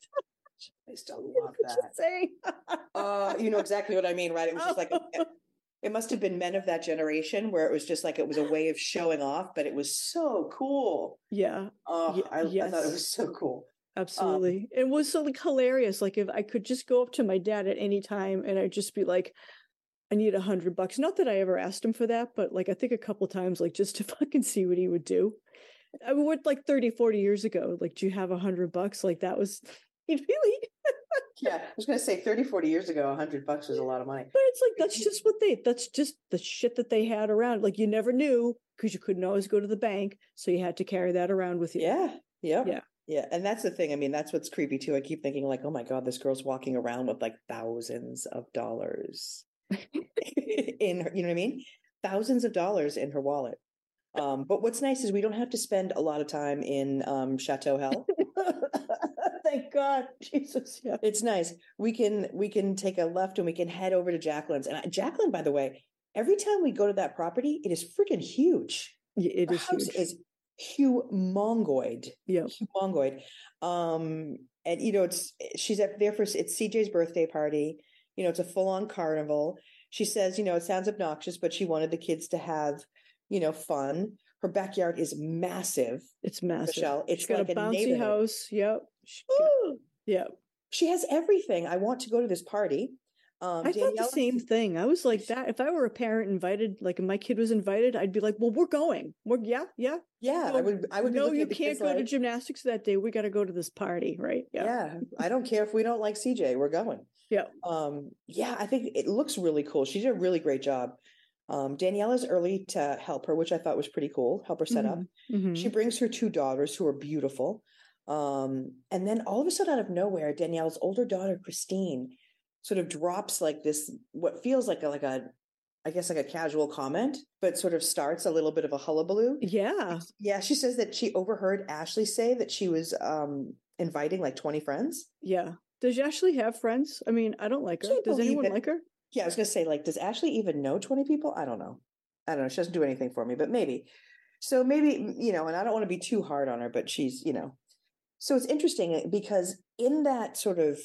I still love that. saying? Uh, you know exactly what I mean, right? It was just like a, it must have been men of that generation where it was just like it was a way of showing off, but it was so cool. yeah, Oh, Ye- I, I thought it was so cool. absolutely. it was so like hilarious. Like if I could just go up to my dad at any time and I'd just be like, I need a hundred bucks. Not that I ever asked him for that, but like I think a couple times, like just to fucking see what he would do. I mean, what like 30, 40 years ago, like, do you have a hundred bucks? Like that was really Yeah, I was going to say 30, 40 years ago, a hundred bucks was a lot of money. But it's like that's just what they that's just the shit that they had around. Like you never knew because you couldn't always go to the bank, so you had to carry that around with you. Yeah. Yep. Yeah. Yeah. And that's the thing. I mean, that's what's creepy too. I keep thinking, like, oh my God, this girl's walking around with like thousands of dollars in her, you know what I mean? Thousands of dollars in her wallet. Um, but what's nice is we don't have to spend a lot of time in um, Chateau Hell. Thank God, Jesus. Yeah, it's nice. We can we can take a left and we can head over to Jacqueline's. And I- Jacqueline, by the way, every time we go to that property, it is freaking huge. It Her is house huge. is humongoid. yeah, humongoid. Um, and you know, it's she's at there for it's CJ's birthday party. You know, it's a full on carnival. She says, you know, it sounds obnoxious, but she wanted the kids to have, you know, fun. Her backyard is massive. it's massive. Michelle, it's She's got like a bouncy house. Yep. Woo! Yep. She has everything. I want to go to this party. Um, I thought the same thing. I was like that. If I were a parent invited, like if my kid was invited, I'd be like, "Well, we're going. We're yeah, yeah. Yeah, I would. I would. no, you can't go to gymnastics that day. We got to go to this party, right? Yeah. I don't care if we don't like CJ. We're going. Yeah. Um, yeah, I think it looks really cool. She did a really great job. Um, Danielle is early to help her, which I thought was pretty cool. Help her set up. Mhm. She brings her two daughters who are beautiful. Um, and then all of a sudden, out of nowhere, Danielle's older daughter, Christine, sort of drops like this, what feels like a, like a, I guess like a casual comment, but sort of starts a little bit of a hullabaloo. Yeah. Yeah, she says that she overheard Ashley say that she was um inviting like 20 friends. Yeah. Does Ashley have friends? I mean, I don't like her. Does anyone it. like her? Yeah, I was gonna say, like, does Ashley even know 20 people? I don't know. I don't know. She doesn't do anything for me, but maybe. So maybe, you know, and I don't want to be too hard on her, but she's, you know. So it's interesting eh, because in that sort of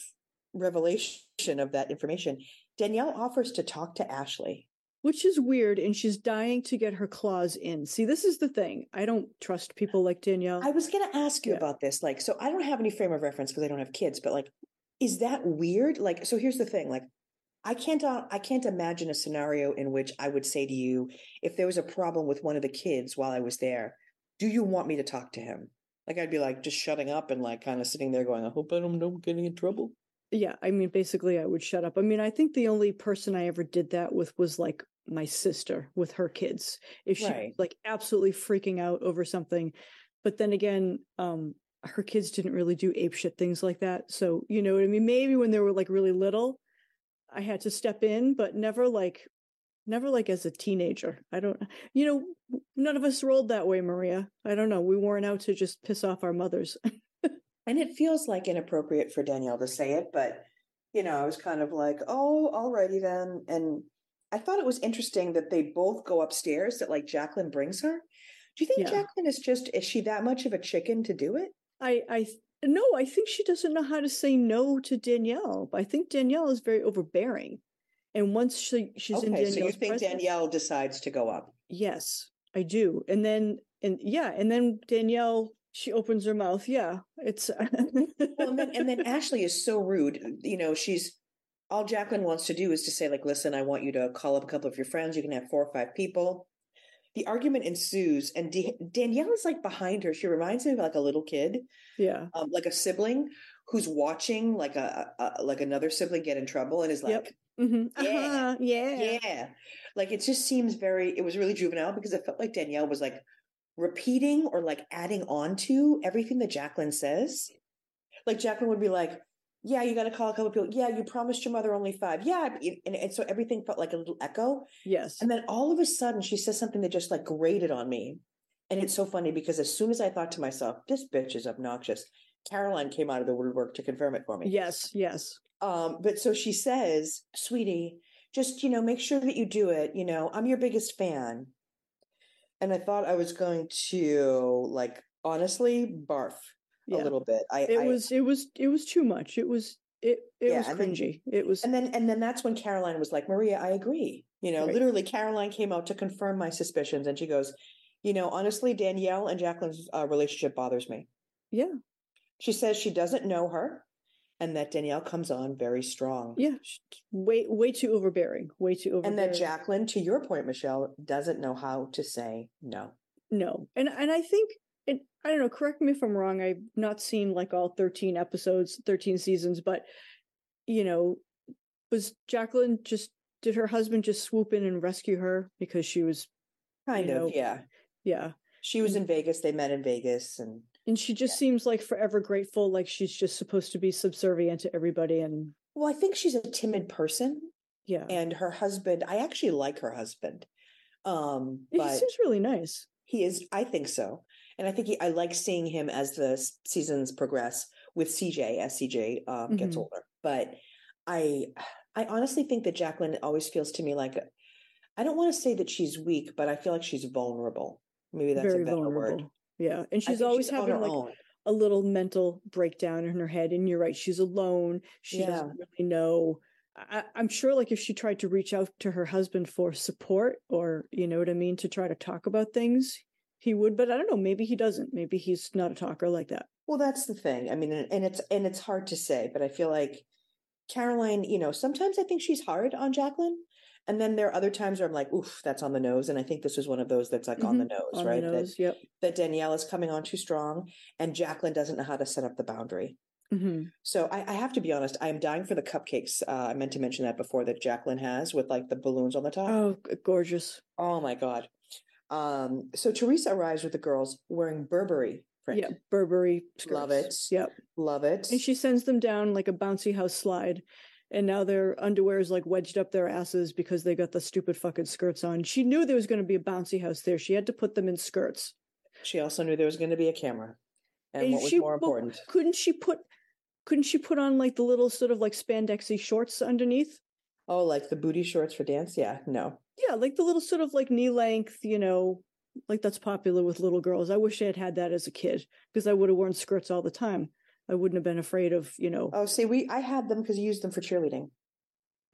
revelation of that information, Danielle offers to talk to Ashley. Which is weird, and she's dying to get her claws in. See, this is the thing. I don't trust people like Danielle. I was gonna ask you Yeah. about this. Like, so I don't have any frame of reference because I don't have kids, but like, is that weird? Like, so here's the thing, like I can't uh, I can't imagine a scenario in which I would say to you, if there was a problem with one of the kids while I was there, do you want me to talk to him? Like I'd be like just shutting up and like kind of sitting there going, I hope I don't, don't get in trouble. yeah, I mean, basically, I would shut up. I mean, I think the only person I ever did that with was like my sister with her kids. If she Right. like absolutely freaking out over something, but then again, um, her kids didn't really do apeshit things like that. So you know what I mean? Maybe when they were like really little, I had to step in, but never like, never like as a teenager. I don't, you know, none of us rolled that way, Maria. I don't know. We weren't out to just piss off our mothers. And it feels like inappropriate for Danielle to say it, but you know, I was kind of like, oh, alrighty then. And I thought it was interesting that they both go upstairs, that like Jacqueline brings her. Do you think Yeah. Jacqueline is just, is she that much of a chicken to do it? I, I, no, I think she doesn't know how to say no to Danielle. I think Danielle is very overbearing, and once she she's in okay, Danielle's so you think presence, Danielle decides to go up? yes, I do. And then, and yeah, and then Danielle she opens her mouth. Yeah, it's Well, and then, and then Ashley is so rude. You know, she's all Jacqueline wants to do is to say, like, listen, I want you to call up a couple of your friends. You can have four or five people. The argument ensues, and D- Danielle is like behind her. She reminds me of like a little kid, yeah, um, like a sibling who's watching like a, a like another sibling get in trouble and is like, Yep. Mhm. Yeah. Uh-huh, yeah, yeah. Like it just seems very, it was really juvenile because it felt like Danielle was like repeating or like adding on to everything that Jacqueline says. Like Jacqueline would be like, yeah, you got to call a couple people. Yeah, you promised your mother only five. Yeah. And, and so everything felt like a little echo. yes, And then all of a sudden she says something that just like grated on me. And it's so funny because as soon as I thought to myself, this bitch is obnoxious, Caroline came out of the woodwork to confirm it for me. yes, yes. Um, but so she says, sweetie, just, you know, make sure that you do it. You know, I'm your biggest fan. And I thought I was going to like honestly barf yeah. a little bit. I it I, was it was it was too much. It was it it yeah, was cringy. Then, it was and then and then that's when Caroline was like, Maria, I agree. You know, right. literally Caroline came out to confirm my suspicions and she goes, you know, honestly, Danielle and Jacqueline's uh, relationship bothers me. Yeah. She says she doesn't know her and that Danielle comes on very strong. Yeah. Way way too overbearing. Way too overbearing. And that Jacqueline, to your point, Michelle, doesn't know how to say no. No. And and I think and I don't know, correct me if I'm wrong. I've not seen like all 13 episodes, 13 seasons, but you know, was Jacqueline just did her husband just swoop in and rescue her because she was kind of, know, yeah. Yeah. She was mm. in Vegas, they met in Vegas and and she just yeah. seems like forever grateful, like she's just supposed to be subservient to everybody and well, I think she's a timid person. Yeah. And her husband, I actually like her husband. Um but he seems really nice. He is, I think so. And I think he, I like seeing him as the seasons progress with CJ as CJ um, mm-hmm. gets older. But I, I honestly think that Jacqueline always feels to me like, I don't want to say that she's weak, but I feel like she's vulnerable. Maybe that's Very a better vulnerable. word. Yeah, and she's always she's having like own. a little mental breakdown in her head. And you're right, she's alone. She yeah. doesn't really know. I, I'm sure, like if she tried to reach out to her husband for support, or you know what I mean, to try to talk about things, he would. But I don't know. Maybe he doesn't. Maybe he's not a talker like that. Well, that's the thing. I mean, and it's and it's hard to say, but I feel like Caroline. You know, sometimes I think she's hard on Jacqueline. And then there are other times where I'm like, oof, that's on the nose. And I think this was one of those that's like mm-hmm. on the nose, on right? The nose, that, yep. that Danielle is coming on too strong and Jacqueline doesn't know how to set up the boundary. Mm-hmm. So I, I, have to be honest, I am dying for the cupcakes. Uh, I meant to mention that before that Jacqueline has with like the balloons on the top. Oh, gorgeous. Oh my God. Um, so Teresa arrives with the girls wearing Burberry print. Yeah, Burberry skirts. Love it. Yep. Love it. And she sends them down like a bouncy house slide and now their underwear is like wedged up their asses because they got the stupid fucking skirts on. She knew there was going to be a bouncy house there. She had to put them in skirts. She also knew there was going to be a camera. And, and what was more important? Couldn't she put couldn't she put on like the little sort of like spandexy shorts underneath? Oh, like the booty shorts for dance? Yeah, no. Yeah, like the little sort of like knee length, you know, like that's popular with little girls. I wish I had had that as a kid because I would have worn skirts all the time. I wouldn't have been afraid of, you know. Oh, see, we I had them because you used them for cheerleading.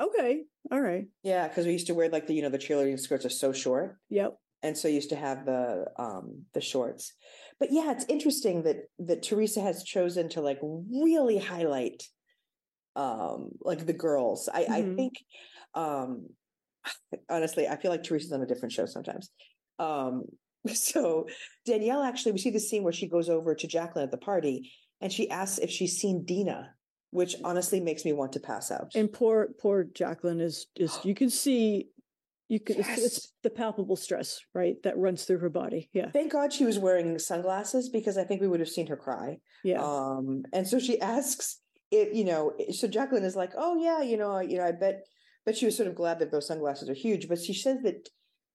Okay, all right. Yeah, because we used to wear like the you know the cheerleading skirts are so short. Yep. And so used to have the um the shorts. But yeah, it's interesting that that Teresa has chosen to like really highlight um like the girls. I mm-hmm. I think um honestly, I feel like Teresa's on a different show sometimes. Um so Danielle actually we see the scene where she goes over to Jacqueline at the party and she asks if she's seen Dina, which honestly makes me want to pass out. And poor, poor Jacqueline is is you can see you can yes. it's, it's, the palpable stress right that runs through her body. Yeah. Thank god she was wearing sunglasses because i think we would have seen her cry. Yeah. Um and so she asks it you know so jacqueline is like oh yeah you know you know i bet but she was sort of glad that those sunglasses are huge. But she says that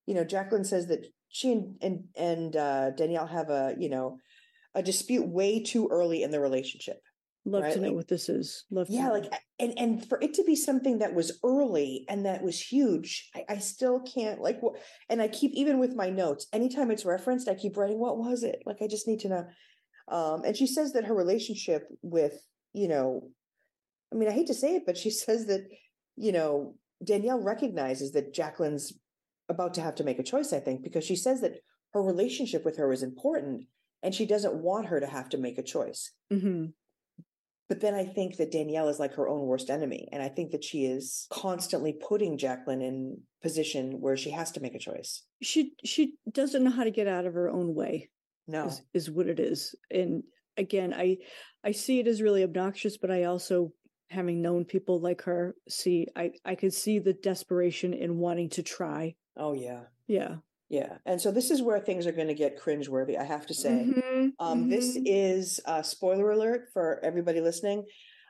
you know jacqueline says that she and and, and uh, danielle have a you know a dispute way too early in the relationship. Love right? to know like, what this is. Love yeah, like and and for it to be something that was early and that was huge, I, I still can't like. And I keep even with my notes. Anytime it's referenced, I keep writing, "What was it?" Like I just need to know. Um, and she says that her relationship with you know, I mean, I hate to say it, but she says that you know Danielle recognizes that Jacqueline's about to have to make a choice. I think because she says that her relationship with her is important and she doesn't want her to have to make a choice. Mm-hmm. But then I think that Danielle is like her own worst enemy. And I think that she is constantly putting Jacqueline in position where she has to make a choice. She she doesn't know how to get out of her own way. No. Is, is what it is. And again, I I see it as really obnoxious, but I also having known people like her, see I I could see the desperation in wanting to try. Oh yeah. Yeah. Yeah. And so this is where things are going to get cringeworthy, I have to say. Mm-hmm, um, mm-hmm. This is a spoiler alert for everybody listening.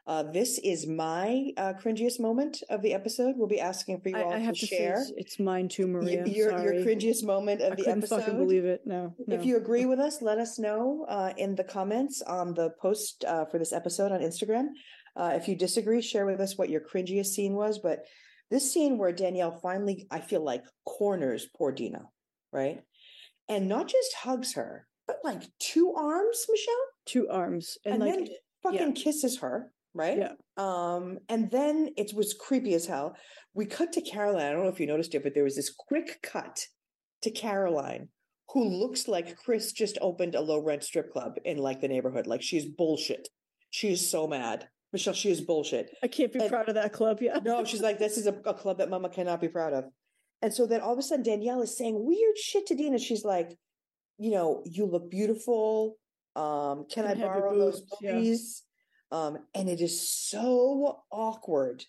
Uh, this is my uh, cringiest moment of the episode. We'll be asking for you all I, I have to, share. It's, it's, mine too, Maria. your, your cringiest moment of I the couldn't. Fucking believe it. No, no, If you agree with us, let us know uh, in the comments on the post uh, for this episode on Instagram. Uh, if you disagree, share with us what your cringiest scene was. But this scene where Danielle finally, I feel like, corners poor Dina, right? And not just hugs her, but like two arms, Michelle? Two arms. And, and like then fucking yeah. kisses her, right? Yeah. Um, and then it was creepy as hell. We cut to Caroline. I don't know if you noticed it, but there was this quick cut to Caroline who looks like Chris just opened a low rent strip club in like the neighborhood. Like she's bullshit. She is so mad. Michelle, she is bullshit. I can't be and, proud of that club. Yeah. no, she's like, this is a, a, club that mama cannot be proud of. And so then all of a sudden Danielle is saying weird shit to Dina. She's like, you know, you look beautiful. Um, can, I borrow those boobies? Yeah. Um, and it is so awkward.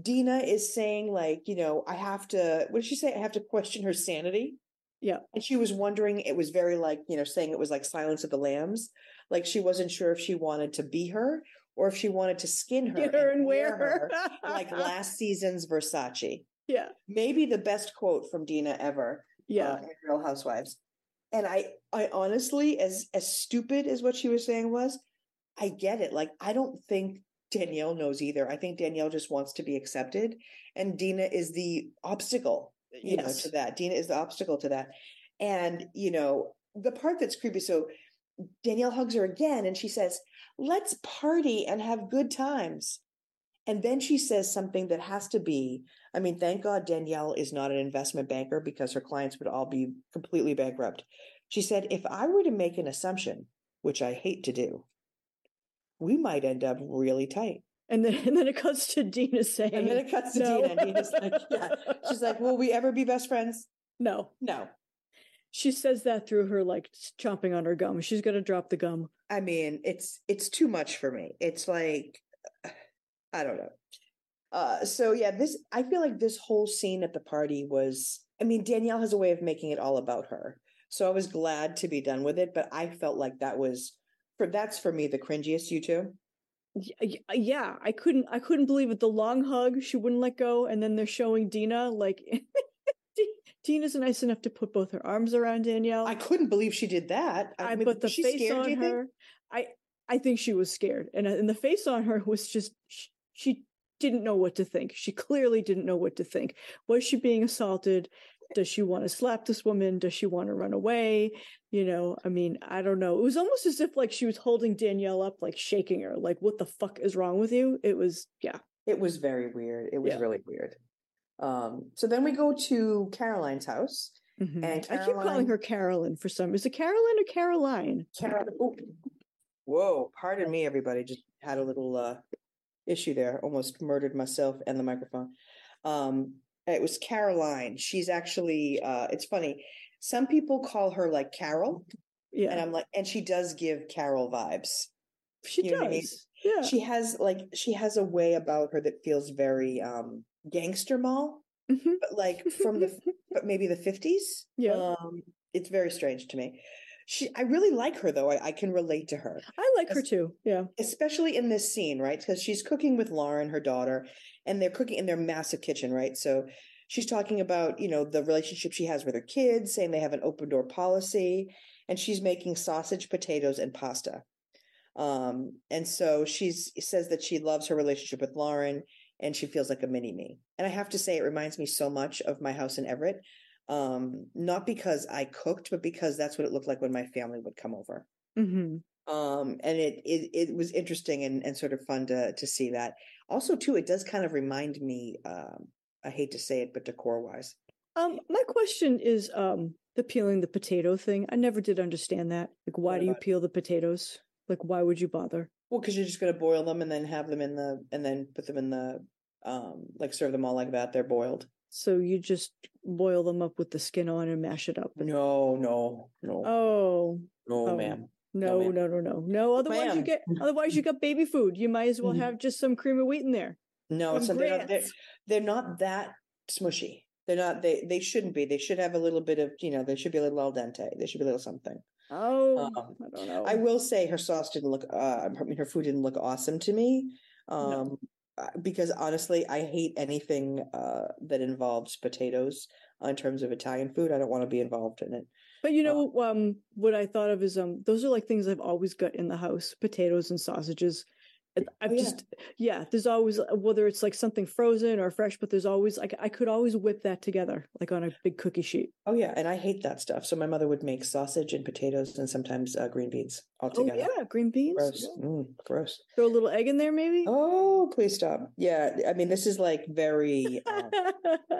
Dina is saying, like, you know, I have to, what did she say? I have to question her sanity. Yeah. And she was wondering, it was very like, you know, saying it was like Silence of the Lambs. Like she wasn't sure if she wanted to be her or if she wanted to skin her, Get her and, and, wear her, her like last season's Versace. Yeah. Maybe the best quote from Dina ever. Yeah. Uh, Real Housewives. And I, I honestly, as as stupid as what she was saying was, I get it. Like I don't think Danielle knows either. I think Danielle just wants to be accepted, and Dina is the obstacle you yes. know, to that. Dina is the obstacle to that. And, you know, the part that's creepy. So Danielle hugs her again and she says, let's party and have good times. And then she says something that has to be, I mean, thank God Danielle is not an investment banker because her clients would all be completely bankrupt. She said, if I were to make an assumption, which I hate to do, we might end up really tight. And then, and then it cuts to Dina saying, and then it cuts to no. Dina. And Dina's like, yeah. She's like, will we ever be best friends? No. No. She says that through her like chomping on her gum. She's gonna drop the gum. I mean, it's it's too much for me. It's like I don't know. Uh so yeah, this I feel like this whole scene at the party was I mean, Danielle has a way of making it all about her. So I was glad to be done with it, but I felt like that was for that's for me the cringiest you two. Yeah i couldn't i couldn't believe it. The long hug she wouldn't let go and then they're showing dina like dina's nice enough to put both her arms around danielle. I couldn't believe she did that. I, put the face scared, on her. I i think she was scared and, uh, and the face on her was just she, she didn't know what to think. She clearly didn't know what to think. Was she being assaulted? Does she want to slap this woman? Does she want to run away? You know i mean i don't know. It was almost as if like she was holding danielle up like shaking her like what the fuck is wrong with you? It was yeah. It was very weird. It was yeah. really weird. Um so then we go to caroline's house mm-hmm. and Caroline... i keep calling her carolyn for some is it carolyn or caroline? Carol... oh. whoa pardon me everybody just had a little uh issue there almost murdered myself and the microphone um it was Caroline. She's actually uh it's funny. Some people call her like Carol. Yeah. And I'm like, and she does give Carol vibes. She you does. I mean? Yeah. She has like she has a way about her that feels very um gangster mall. Mm-hmm. But like from the but maybe the 50s. Yeah. Um it's very strange to me. She I really like her though. I, I can relate to her. I like her too. Yeah. Especially in this scene, right? Because she's cooking with Lauren, her daughter, and they're cooking in their massive kitchen, right? So she's talking about, you know, the relationship she has with her kids, saying they have an open door policy, and she's making sausage, potatoes, and pasta. Um, and so she's says that she loves her relationship with Lauren and she feels like a mini me. And I have to say, it reminds me so much of my house in Everett. Um, not because I cooked, but because that's what it looked like when my family would come over. Mm-hmm. Um, and it, it it was interesting and, and sort of fun to to see that. Also, too, it does kind of remind me. Um, I hate to say it, but decor wise. Um, my question is um the peeling the potato thing. I never did understand that. Like, why do you peel the potatoes? Like, why would you bother? Well, because you're just going to boil them and then have them in the and then put them in the um like serve them all like that. They're boiled. So you just boil them up with the skin on and mash it up. No, no, no. Oh, no, oh. ma'am. No, no, no, no, no, no. Otherwise, Ma'am. you get otherwise you got baby food. You might as well mm-hmm. have just some cream of wheat in there. No, it's not, they're, not, they're, they're not that smushy. They're not. They they shouldn't be. They should have a little bit of you know. They should be a little al dente. They should be a little something. Oh, um, I don't know. I will say her sauce didn't look. Uh, I mean, her food didn't look awesome to me. Um, no. Uh, because honestly, I hate anything uh, that involves potatoes in terms of Italian food. I don't want to be involved in it. But you know, um, what I thought of is um, those are like things I've always got in the house: potatoes and sausages. I've oh, yeah. just yeah, there's always uh, whether it's like something frozen or fresh, but there's always like I could always whip that together like on a big cookie sheet. Oh yeah, and I hate that stuff. So my mother would make sausage and potatoes and sometimes uh, green beans all oh, together. Oh yeah, green beans. Gross. Yeah. Mm, gross. Throw a little egg in there, maybe. Oh please stop. Yeah, I mean this is like very. Um,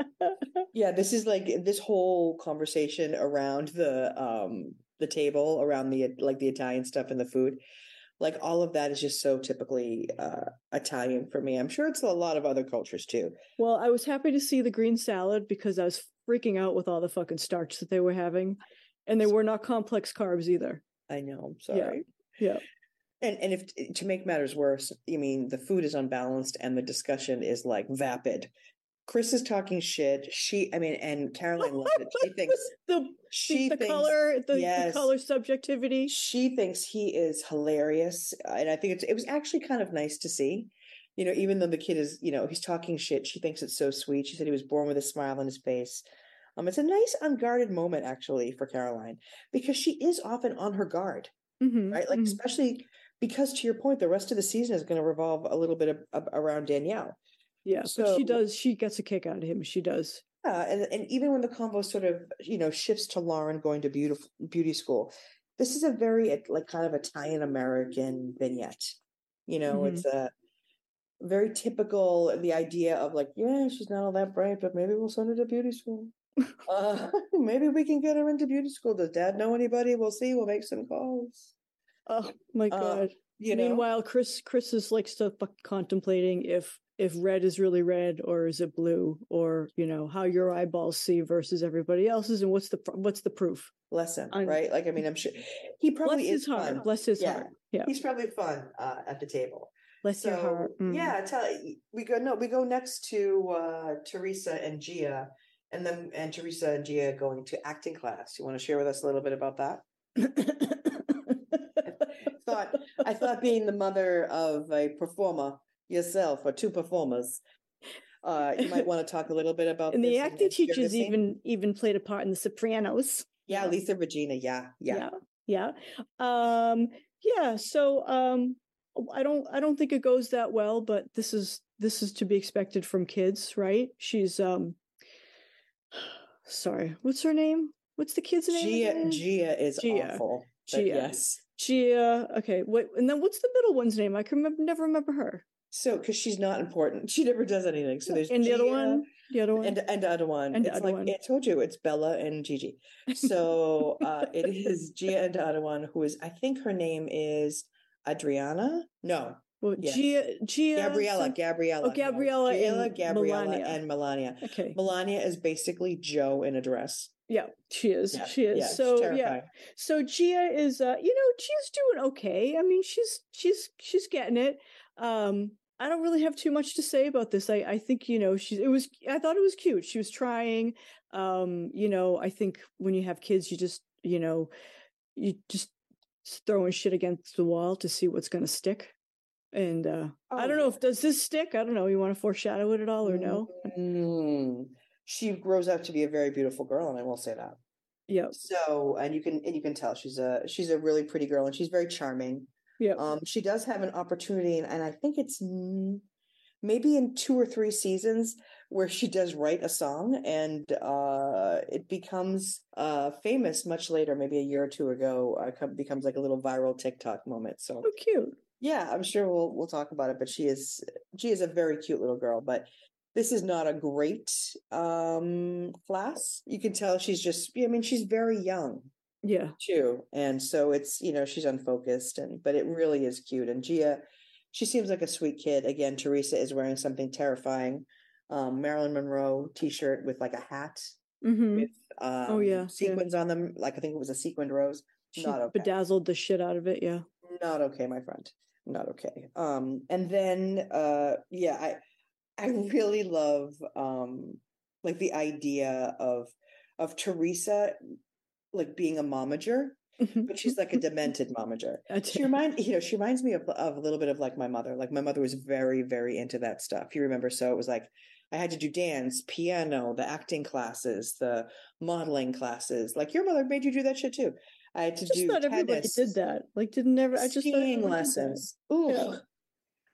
yeah, this is like this whole conversation around the um the table around the like the Italian stuff and the food like all of that is just so typically uh, Italian for me. I'm sure it's a lot of other cultures too. Well, I was happy to see the green salad because I was freaking out with all the fucking starch that they were having, and they were not complex carbs either. I know. I'm sorry. Yeah. yeah. And and if to make matters worse, you mean the food is unbalanced and the discussion is like vapid. Chris is talking shit. She, I mean, and Caroline loves it. She thinks the she the thinks, color, the, yes, the, color subjectivity. She thinks he is hilarious, and I think it's it was actually kind of nice to see. You know, even though the kid is, you know, he's talking shit, she thinks it's so sweet. She said he was born with a smile on his face. Um, it's a nice unguarded moment actually for Caroline because she is often on her guard, mm-hmm, right? Like mm-hmm. especially because to your point, the rest of the season is going to revolve a little bit of, of, around Danielle. Yeah, so, but she does. She gets a kick out of him. She does. Yeah, and and even when the convo sort of you know shifts to Lauren going to beautiful beauty school, this is a very like kind of Italian American vignette. You know, mm-hmm. it's a very typical. The idea of like, yeah, she's not all that bright, but maybe we'll send her to beauty school. uh, maybe we can get her into beauty school. Does Dad know anybody? We'll see. We'll make some calls. Oh my uh, god! Uh, you know? Meanwhile, Chris Chris is like still contemplating if if red is really red or is it blue or you know how your eyeballs see versus everybody else's and what's the what's the proof lesson right like i mean i'm sure he probably bless is his heart fun. bless his yeah. heart yeah he's probably fun uh, at the table bless so, your heart mm. yeah tell we go no we go next to uh teresa and gia and then and teresa and gia going to acting class you want to share with us a little bit about that I thought I thought being the mother of a performer yourself or two performers. Uh, you might want to talk a little bit about. And the acting teachers even even played a part in The Sopranos. Yeah, Lisa Regina. Yeah, yeah, yeah, yeah. Um, yeah. So um, I don't I don't think it goes that well, but this is this is to be expected from kids, right? She's um, sorry, what's her name? What's the kid's name? Gia. Gia is Gia. awful. Gia. Yes. Gia. Okay. What? And then what's the middle one's name? I can remember, never remember her. So, because she's not important, she never does anything. So there's and the other one, the other one, and and the other one. And it's like one. I told you, it's Bella and Gigi. So uh, it is Gia and the other one, who is I think her name is Adriana. No, well. Gia, Gia, Gabriella, some... Gabriella, oh, Gabriella, Gia, Gabriella, Milania. and Milania. Okay, Milania is basically Joe in a dress. Yeah, she is. Yeah, she is. Yeah, so yeah. So Gia is uh, you know, she's doing okay. I mean, she's she's she's getting it. Um, I don't really have too much to say about this. I, I think, you know, she, it was, I thought it was cute. She was trying, um, you know, I think when you have kids, you just, you know, you just throwing shit against the wall to see what's going to stick. And, uh, oh, I don't know if, does this stick? I don't know. You want to foreshadow it at all or no? Mm, she grows up to be a very beautiful girl. And I will say that. Yeah. So, and you can, and you can tell she's a, she's a really pretty girl and she's very charming. Yeah. Um, she does have an opportunity, and, and I think it's maybe in two or three seasons where she does write a song and uh, it becomes uh, famous much later, maybe a year or two ago, uh, becomes like a little viral TikTok moment. So oh, cute. Yeah, I'm sure we'll we'll talk about it. But she is she is a very cute little girl. But this is not a great um class. You can tell she's just I mean, she's very young yeah too and so it's you know she's unfocused and but it really is cute and gia she seems like a sweet kid again teresa is wearing something terrifying um marilyn monroe t-shirt with like a hat mm-hmm. with um, oh yeah sequins yeah. on them like i think it was a sequined rose she not okay. bedazzled the shit out of it yeah not okay my friend not okay um and then uh yeah i i really love um like the idea of of teresa like being a momager, mm-hmm. but she's like a demented momager. She remind you know she reminds me of, of a little bit of like my mother. Like my mother was very very into that stuff. You remember? So it was like I had to do dance, piano, the acting classes, the modeling classes. Like your mother made you do that shit too. I had to just do. Not tennis, everybody did that. Like didn't never. I just skiing lessons. Ooh. Yeah.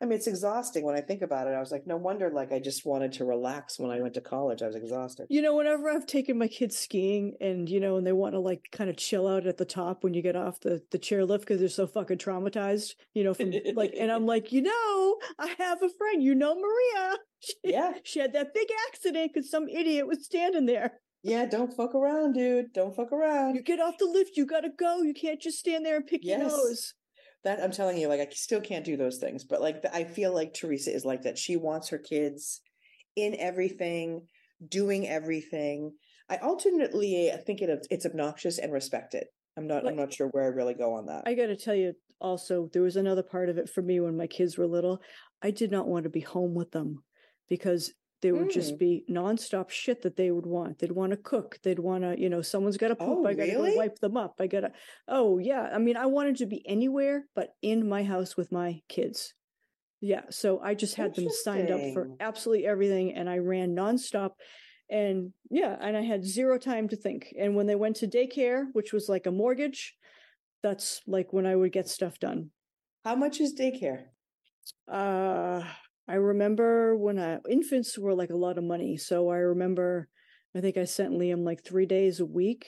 I mean, it's exhausting when I think about it. I was like, no wonder, like, I just wanted to relax when I went to college. I was exhausted. You know, whenever I've taken my kids skiing and, you know, and they want to like kind of chill out at the top when you get off the, the chairlift because they're so fucking traumatized, you know, from like, and I'm like, you know, I have a friend, you know, Maria. She, yeah. She had that big accident because some idiot was standing there. Yeah, don't fuck around, dude. Don't fuck around. You get off the lift, you gotta go. You can't just stand there and pick yes. your nose that I'm telling you, like I still can't do those things, but like I feel like Teresa is like that. She wants her kids in everything, doing everything. I alternately think it, it's obnoxious and respected. I'm not. Like, I'm not sure where I really go on that. I got to tell you, also, there was another part of it for me when my kids were little. I did not want to be home with them because there would mm. just be nonstop shit that they would want. They'd want to cook. They'd want to, you know, someone's got to poop. Oh, I got to really? go wipe them up. I got to, oh, yeah. I mean, I wanted to be anywhere but in my house with my kids. Yeah. So I just had them signed up for absolutely everything and I ran nonstop. And yeah, and I had zero time to think. And when they went to daycare, which was like a mortgage, that's like when I would get stuff done. How much is daycare? Uh, I remember when I, infants were like a lot of money. So I remember, I think I sent Liam like three days a week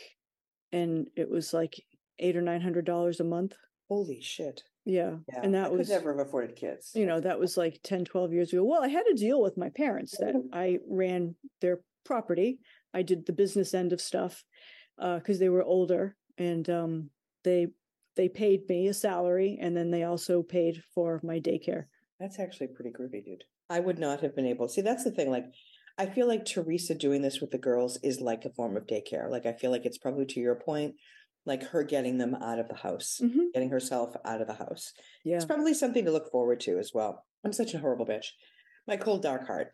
and it was like eight or nine hundred dollars a month. Holy shit. Yeah. yeah. And that I was never have afforded kids. You know, that was like 10, 12 years ago. Well, I had to deal with my parents that I ran their property. I did the business end of stuff because uh, they were older and um, they they paid me a salary and then they also paid for my daycare. That's actually pretty groovy, dude. I would not have been able. to See, that's the thing. Like, I feel like Teresa doing this with the girls is like a form of daycare. Like, I feel like it's probably to your point, like her getting them out of the house, mm-hmm. getting herself out of the house. Yeah. It's probably something to look forward to as well. I'm such a horrible bitch. My cold, dark heart.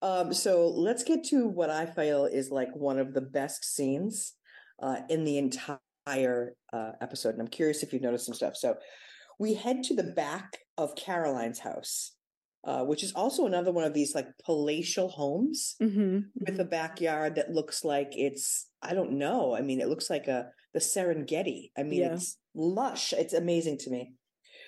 Um, so let's get to what I feel is like one of the best scenes uh, in the entire uh, episode. And I'm curious if you've noticed some stuff. So we head to the back of Caroline's house, uh, which is also another one of these like palatial homes mm-hmm. with a mm-hmm. backyard that looks like it's I don't know. I mean, it looks like a the Serengeti. I mean, yeah. it's lush. It's amazing to me.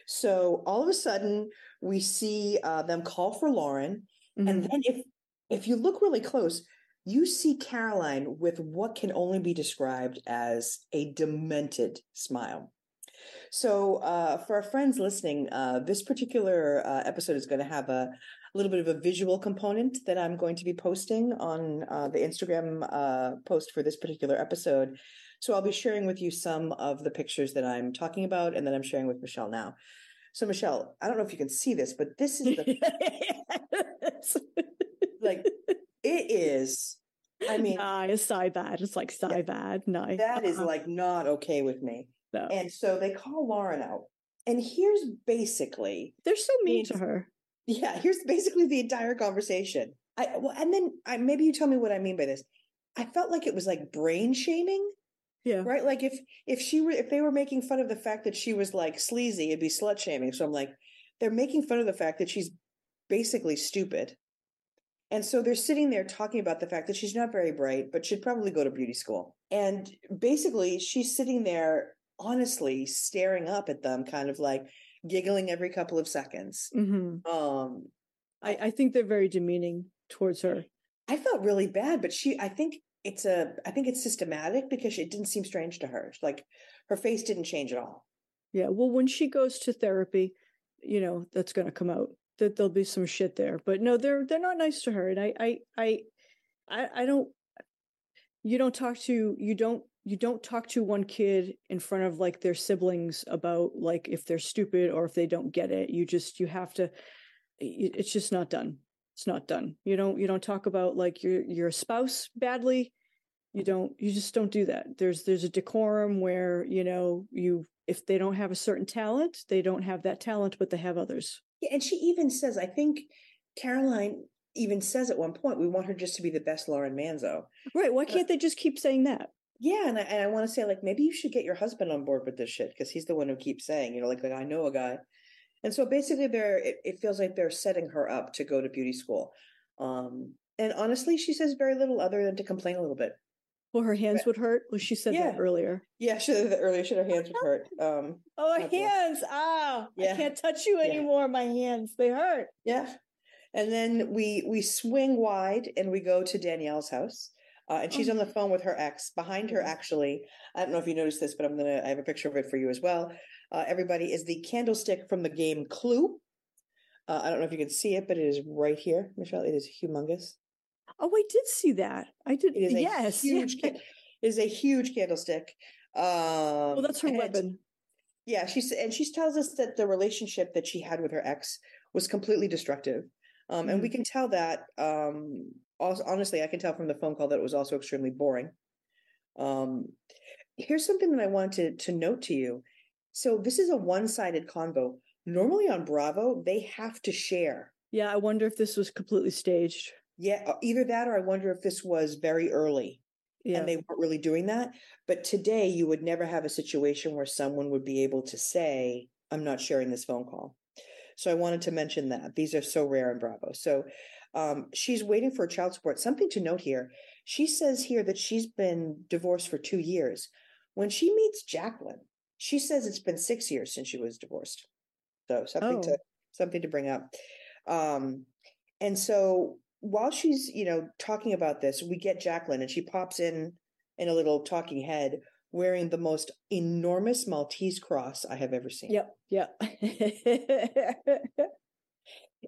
So all of a sudden, we see uh, them call for Lauren, mm-hmm. and then if if you look really close, you see Caroline with what can only be described as a demented smile. So, uh, for our friends listening, uh, this particular uh, episode is going to have a, a, little bit of a visual component that I'm going to be posting on uh, the Instagram uh, post for this particular episode. So, I'll be sharing with you some of the pictures that I'm talking about and that I'm sharing with Michelle now. So, Michelle, I don't know if you can see this, but this is the like it is. I mean, nah, it's so bad. It's like so yeah, bad. No, that uh-huh. is like not okay with me. No. And so they call Lauren out. And here's basically they're so mean to her. Yeah, here's basically the entire conversation. I well, and then I, maybe you tell me what I mean by this. I felt like it was like brain shaming. Yeah. Right. Like if if she were if they were making fun of the fact that she was like sleazy, it'd be slut shaming. So I'm like, they're making fun of the fact that she's basically stupid. And so they're sitting there talking about the fact that she's not very bright, but should probably go to beauty school. And basically, she's sitting there honestly staring up at them, kind of like giggling every couple of seconds. Mm-hmm. Um, I, I think they're very demeaning towards her. I felt really bad, but she, I think it's a, I think it's systematic because it didn't seem strange to her. Like her face didn't change at all. Yeah. Well, when she goes to therapy, you know, that's going to come out that there'll be some shit there, but no, they're, they're not nice to her. And I, I, I, I, I don't, you don't talk to, you don't you don't talk to one kid in front of like their siblings about like if they're stupid or if they don't get it. You just you have to it's just not done. It's not done. You don't you don't talk about like your your spouse badly. You don't you just don't do that. There's there's a decorum where you know you if they don't have a certain talent they don't have that talent but they have others. Yeah and she even says i think caroline even says at one point we want her just to be the best lauren manzo. Right. Why can't they just keep saying that yeah, and I, and I want to say like maybe you should get your husband on board with this shit because he's the one who keeps saying you know like like I know a guy, and so basically they're it, it feels like they're setting her up to go to beauty school, um, and honestly she says very little other than to complain a little bit. Well, her hands would hurt. Well, she said yeah. that earlier. Yeah, she said that earlier. She said her hands would hurt. Um, oh, hands! Ah, yeah. I can't touch you anymore. Yeah. My hands, they hurt. Yeah. And then we we swing wide and we go to Danielle's house. Uh, and she's on the phone with her ex. Behind her, actually, I don't know if you noticed this, but I'm gonna. I have a picture of it for you as well. Uh, everybody is the candlestick from the game Clue. Uh, I don't know if you can see it, but it is right here, Michelle. It is humongous. Oh, I did see that. I did. yes, huge. it is a huge candlestick. Um, well, that's her weapon. Yeah, she's and she tells us that the relationship that she had with her ex was completely destructive, um, mm-hmm. and we mm-hmm. can tell that. Um, also, honestly, I can tell from the phone call that it was also extremely boring. Um, here's something that I wanted to, to note to you. So this is a one-sided convo. Normally on Bravo, they have to share. Yeah, I wonder if this was completely staged. Yeah, uh, either that or I wonder if this was very early yeah. and they weren't really doing that. But today, you would never have a situation where someone would be able to say, I'm not sharing this phone call. So I wanted to mention that. These are so rare in Bravo. So um, she's waiting for a child support. Something to note here she says here that she's been divorced for two years. When she meets Jacqueline, she says it's been six years since she was divorced. So something oh. to something to bring up. Um, and so while she's, you know, talking about this, we get Jacqueline and she pops in in a little talking head wearing the most enormous Maltese cross I have ever seen. Yep. Yep.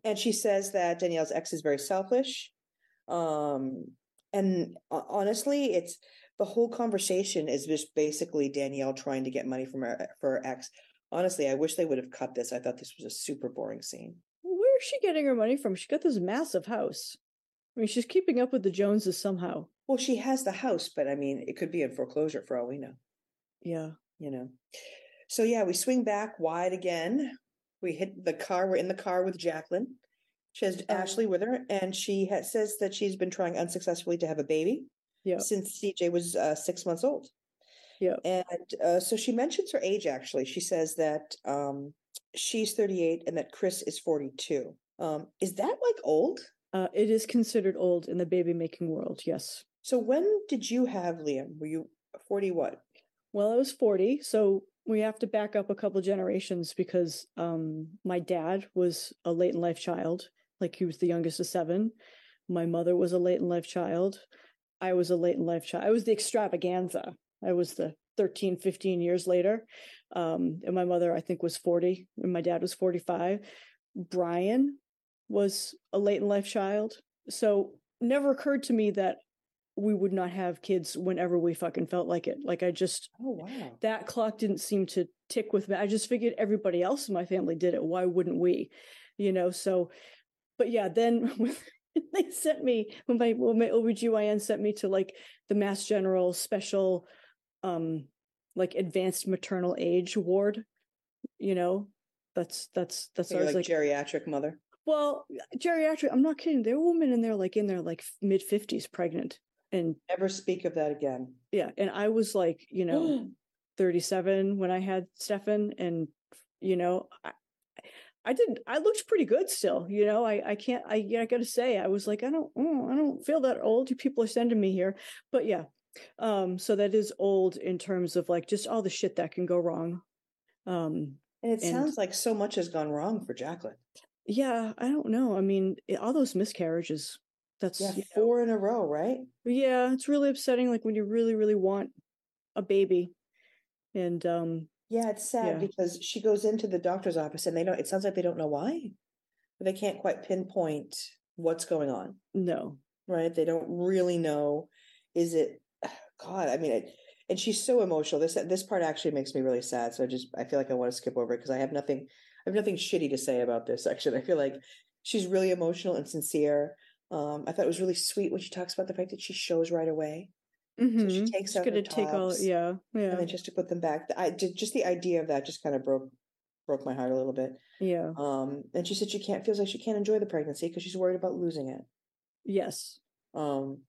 and she says that Danielle's ex is very selfish. Um, and honestly, it's the whole conversation is just basically Danielle trying to get money from her for her ex. Honestly, I wish they would have cut this. I thought this was a super boring scene. Where is she getting her money from? She got this massive house. I mean, she's keeping up with the Joneses somehow. Well, she has the house, but I mean, it could be in foreclosure for all we know. Yeah. You know. So yeah, we swing back wide again. We hit the car. We're in the car with Jacqueline. She has oh. Ashley with her, and she says that she's been trying unsuccessfully to have a baby yeah. since CJ was uh, six months old. Yeah. And uh, so she mentions her age, actually. She says that um, she's 38 and that Chris is 42. Um, is that like old? Uh, it is considered old in the baby making world, yes. So when did you have Liam? Were you 40 what? Well, I was 40. So we have to back up a couple generations because um, my dad was a late in life child. Like he was the youngest of seven. My mother was a late in life child. I was a late in life child. I was the extravaganza. I was the 13, 15 years later. Um, and my mother, I think, was 40, and my dad was 45. Brian was a late in life child. So never occurred to me that we would not have kids whenever we fucking felt like it. Like I just Oh wow. That clock didn't seem to tick with me. I just figured everybody else in my family did it. Why wouldn't we? You know, so but yeah, then they sent me when my when my OBGYN sent me to like the Mass General special um like advanced maternal age ward, you know, that's that's that's so like, like geriatric mother. Well, geriatric. I'm not kidding. There were women in there, like in their like mid fifties, pregnant, and never speak of that again. Yeah, and I was like, you know, 37 when I had Stefan, and you know, I, I did. I looked pretty good still. You know, I I can't. I I got to say, I was like, I don't, oh, I don't feel that old. You people are sending me here, but yeah. Um, so that is old in terms of like just all the shit that can go wrong. Um, and it and, sounds like so much has gone wrong for Jacqueline. Yeah, I don't know. I mean, all those miscarriages. That's yeah, four know, in a row, right? Yeah, it's really upsetting. Like when you really, really want a baby, and um, yeah, it's sad yeah. because she goes into the doctor's office and they don't. It sounds like they don't know why. They can't quite pinpoint what's going on. No, right? They don't really know. Is it? God, I mean, it, and she's so emotional. This this part actually makes me really sad. So I just I feel like I want to skip over it because I have nothing I have nothing shitty to say about this section. I feel like she's really emotional and sincere. Um, I thought it was really sweet when she talks about the fact that she shows right away. Mm-hmm. So she mm-hmm. takes out her take all, yeah, yeah, and then just to put them back. I just the idea of that just kind of broke broke my heart a little bit. Yeah. Um, and she said she can't feels like she can't enjoy the pregnancy because she's worried about losing it. Yes. Um,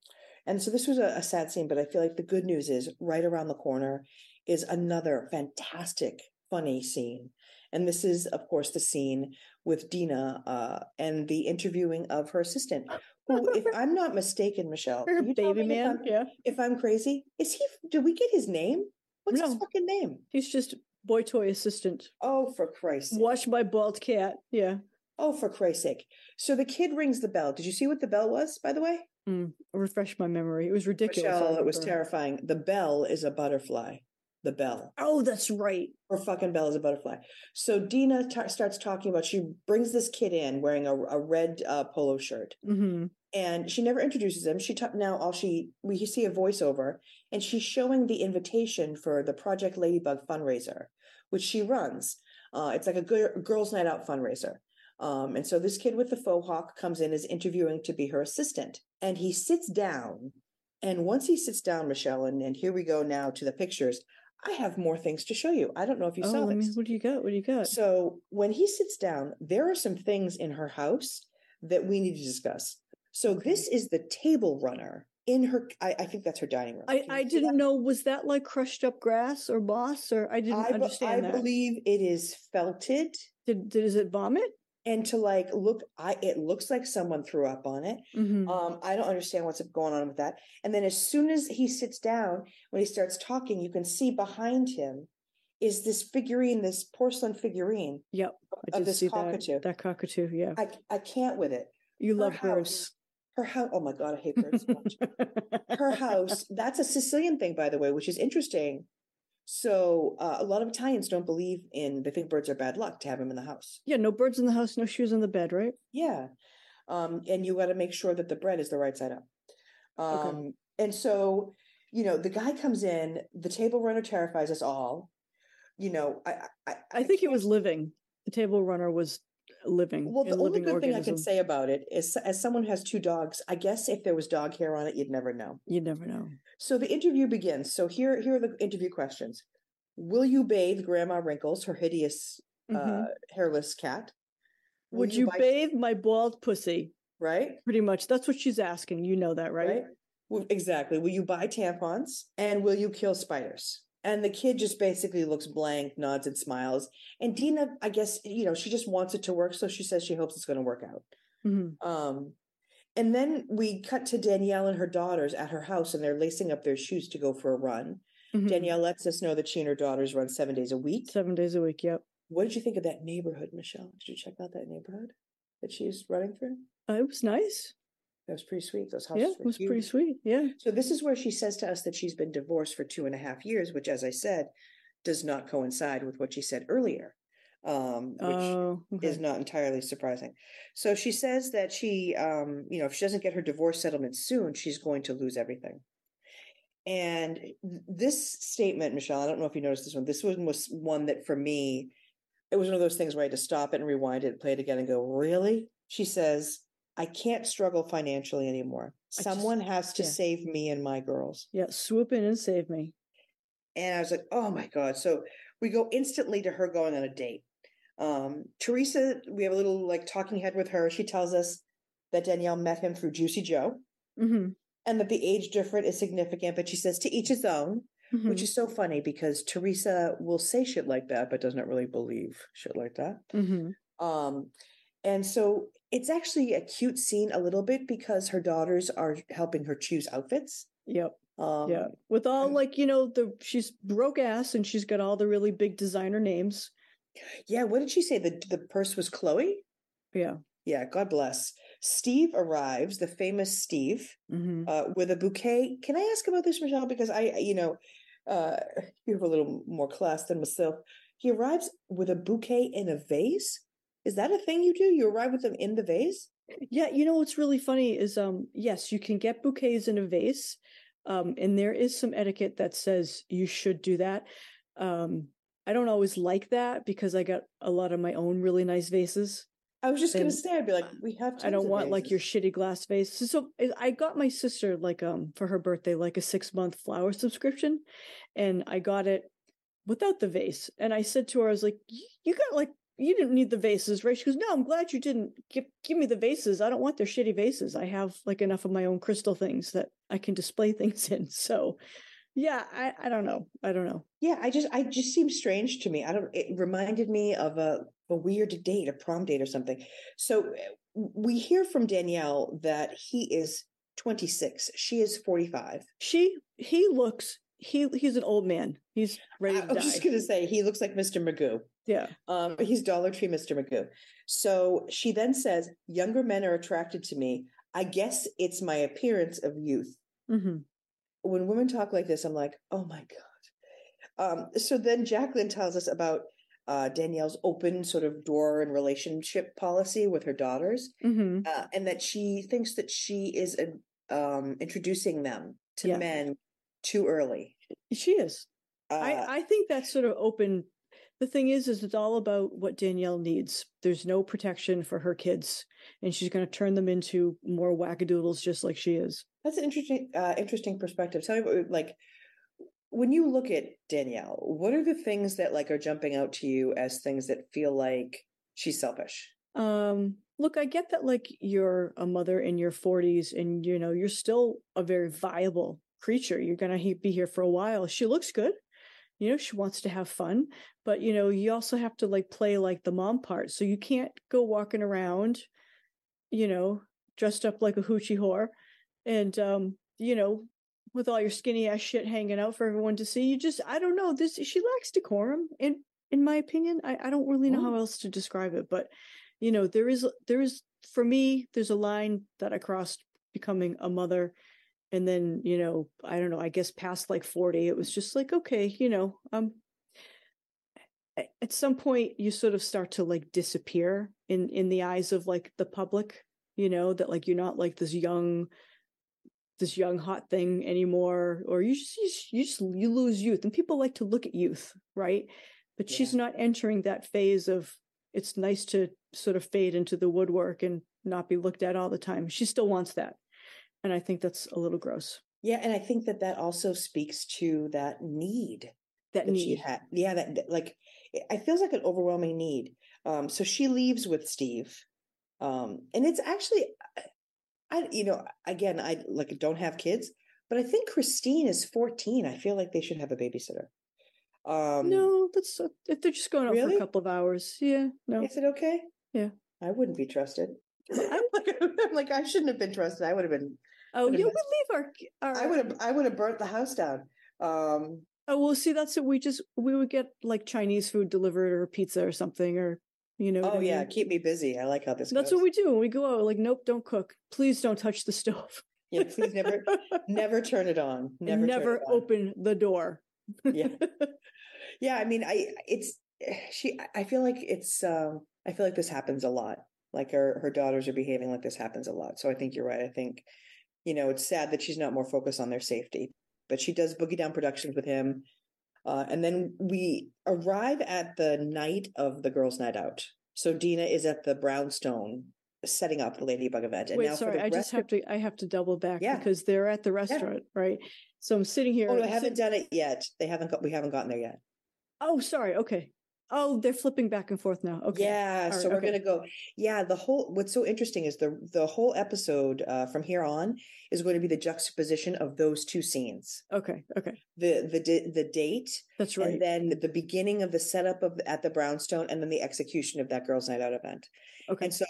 and so this was a, a sad scene, but I feel like the good news is right around the corner is another fantastic, funny scene and this is, of course, the scene with Dina uh, and the interviewing of her assistant. Who, if I'm not mistaken, Michelle, her baby man, if yeah. If I'm crazy, is he? Do we get his name? What's no. his fucking name? He's just boy toy assistant. Oh, for Christ's sake! Watched by bald cat. Yeah. Oh, for Christ's sake! So the kid rings the bell. Did you see what the bell was, by the way? Mm, refresh my memory. It was ridiculous. Michelle, it was terrifying. The bell is a butterfly. The bell. Oh, that's right. Her fucking bell is a butterfly. So Dina t- starts talking about. She brings this kid in wearing a, a red uh, polo shirt, mm-hmm. and she never introduces him. She ta- now all she we see a voiceover, and she's showing the invitation for the Project Ladybug fundraiser, which she runs. Uh, it's like a g- girls' night out fundraiser. Um, and so this kid with the faux hawk comes in, is interviewing to be her assistant. And he sits down. And once he sits down, Michelle, and, and here we go now to the pictures. I have more things to show you. I don't know if you oh, saw this. what do you got? What do you got? So when he sits down, there are some things in her house that we need to discuss. So okay. this is the table runner in her I, I, think that's her dining room. I, I didn't that? know was that like crushed up grass or moss or I didn't I, understand I that. believe it is felted. Did, did is it vomit? And to like look i it looks like someone threw up on it. Mm-hmm. um i don't understand what's going on with that. And then as soon as he sits down when he starts talking you can see behind him is this figurine this porcelain figurine yep of this cockatoo that, that, cockatoo yeah. I i can't with it. You her love house, birds. Her house oh my god i hate birds so much. Her house that's a sicilian thing by the way which is interesting so uh, a lot of Italians don't believe in. They think birds are bad luck to have them in the house. Yeah, no birds in the house, no shoes on the bed, right? Yeah, um, and you got to make sure that the bread is the right side up. Um, okay. And so, you know, the guy comes in. The table runner terrifies us all. You know, I I, I, I think it was living. The table runner was living. Well, the only good organism. thing I can say about it is, as someone who has two dogs, I guess if there was dog hair on it, you'd never know. You'd never know. So the interview begins. So here, here are the interview questions: Will you bathe Grandma Wrinkles, her hideous, mm-hmm. uh, hairless cat? Will Would you, you bathe my bald pussy? Right. Pretty much. That's what she's asking. You know that, right? right? Well, exactly. Will you buy tampons and will you kill spiders? And the kid just basically looks blank, nods and smiles. And Dina, I guess, you know, she just wants it to work. So she says she hopes it's going to work out. Mm-hmm. Um, and then we cut to Danielle and her daughters at her house, and they're lacing up their shoes to go for a run. Mm-hmm. Danielle lets us know that she and her daughters run seven days a week. Seven days a week, yep. What did you think of that neighborhood, Michelle? Did you check out that neighborhood that she's running through? Uh, it was nice. That was pretty sweet. Those houses. Yeah, it was huge. pretty sweet. Yeah. So this is where she says to us that she's been divorced for two and a half years, which, as I said, does not coincide with what she said earlier, um, which oh, okay. is not entirely surprising. So she says that she, um, you know, if she doesn't get her divorce settlement soon, she's going to lose everything. And this statement, Michelle, I don't know if you noticed this one. This one was one that for me, it was one of those things where I had to stop it and rewind it, play it again, and go, "Really?" She says, I can't struggle financially anymore. Someone just, has to yeah. save me and my girls. Yeah, swoop in and save me. And I was like, oh my God. So we go instantly to her going on a date. Um, Teresa, we have a little like talking head with her. She tells us that Danielle met him through Juicy Joe mm-hmm. and that the age difference is significant, but she says to each his own, mm-hmm. which is so funny because Teresa will say shit like that, but does not really believe shit like that. Mm-hmm. Um, and so it's actually a cute scene a little bit because her daughters are helping her choose outfits. Yep. Um, yeah. With all like, you know, the she's broke ass and she's got all the really big designer names. Yeah, what did she say? The the purse was Chloe? Yeah. Yeah, God bless. Steve arrives, the famous Steve, mm-hmm. uh, with a bouquet. Can I ask about this, Michelle? Because I, you know, uh, you have a little more class than myself. He arrives with a bouquet in a vase. Is that a thing you do? You arrive with them in the vase? Yeah, you know what's really funny is um yes, you can get bouquets in a vase. Um and there is some etiquette that says you should do that. Um I don't always like that because I got a lot of my own really nice vases. I was just gonna say, I'd be like, we have. To. I don't want vases. like your shitty glass vase. So, so I got my sister like um for her birthday like a six month flower subscription, and I got it without the vase. And I said to her, I was like, you got like you didn't need the vases, right? She goes, no, I'm glad you didn't give give me the vases. I don't want their shitty vases. I have like enough of my own crystal things that I can display things in. So yeah, I, I don't know. I don't know. Yeah, I just I just seems strange to me. I don't it reminded me of a a weird date, a prom date or something. So we hear from Danielle that he is 26. She is 45. She he looks he he's an old man. He's ready I was die. just gonna say he looks like Mr. Magoo. Yeah. Um, he's Dollar Tree Mr. Magoo. So she then says, Younger men are attracted to me. I guess it's my appearance of youth. Mm-hmm. When women talk like this, I'm like, oh my God. Um, so then Jacqueline tells us about uh, Danielle's open sort of door and relationship policy with her daughters, Mm-hmm. uh, and that she thinks that she is uh, um, introducing them to Yeah. men too early. She is. Uh, I, I think that's sort of open. The thing is, is it's all about what Danielle needs. There's no protection for her kids, and she's going to turn them into more wackadoodles, just like she is. That's an interesting, uh, interesting perspective. Tell me, about, like, when you look at Danielle, what are the things that like are jumping out to you as things that feel like she's selfish? Um, look, I get that, like you're a mother in your 40s, and you know you're still a very viable creature. You're going to be here for a while. She looks good. You know, she wants to have fun, but you know, you also have to like play like the mom part. So you can't go walking around, you know, dressed up like a hoochie whore and um, you know, with all your skinny ass shit hanging out for everyone to see. You just I don't know. This she lacks decorum in in my opinion. I, I don't really know how else to describe it, but you know, there is there is for me, there's a line that I crossed becoming a mother and then you know i don't know i guess past like 40 it was just like okay you know um at some point you sort of start to like disappear in in the eyes of like the public you know that like you're not like this young this young hot thing anymore or you just you just you, just, you lose youth and people like to look at youth right? But she's not entering that phase of it's nice to sort of fade into the woodwork and not be looked at all the time. She still wants that and i think that's a little gross Yeah, and I think that that also speaks to that need that that she had. Yeah, that that, like it it feels like an overwhelming need. Um, so she leaves with Steve, um, and it's actually, I you know again I like don't have kids, but I think Christine is fourteen. I feel like they should have a babysitter. Um, no that's uh, if they're just going out for a couple of hours yeah no is it okay? Yeah. I wouldn't be trusted. I'm like, I'm like I shouldn't have been trusted. I would have been. Oh yeah we leave our, our I would have. I would have burnt the house down. Um, Oh well, see, that's it. We just we would get like Chinese food delivered or pizza or something, or you know. oh I yeah, mean? keep me busy. I like how this. That's goes. what we do when we go out. Like, nope, don't cook. Please don't touch the stove. Yeah, please never, never turn it on. Never, never it on. open the door. Yeah. Yeah, I mean, I it's she. I feel like it's. um I feel like this happens a lot. Like her her daughters are behaving like this happens a lot. So I think you're right. I think, you know, it's sad that she's not more focused on their safety. But she does boogie down productions with him, uh, and then we arrive at the night of the girls' night out. So Dina is at the Brownstone setting up the Ladybug event, and Wait, now sorry, for the I just have to. I have to double back Yeah. because they're at the restaurant, right? So I'm sitting here. Oh, no, I haven't done it yet. They haven't got. We haven't gotten there yet. Oh, sorry. Okay. Oh, they're flipping back and forth now. Okay. Yeah, All so right, we're okay. gonna go. Yeah, the whole. What's so interesting is the the whole episode uh, from here on is going to be the juxtaposition of those two scenes: Okay. Okay. the the the date, That's right. and then the beginning of the setup of at the brownstone, and then the execution of that girls' night out event. okay. And so,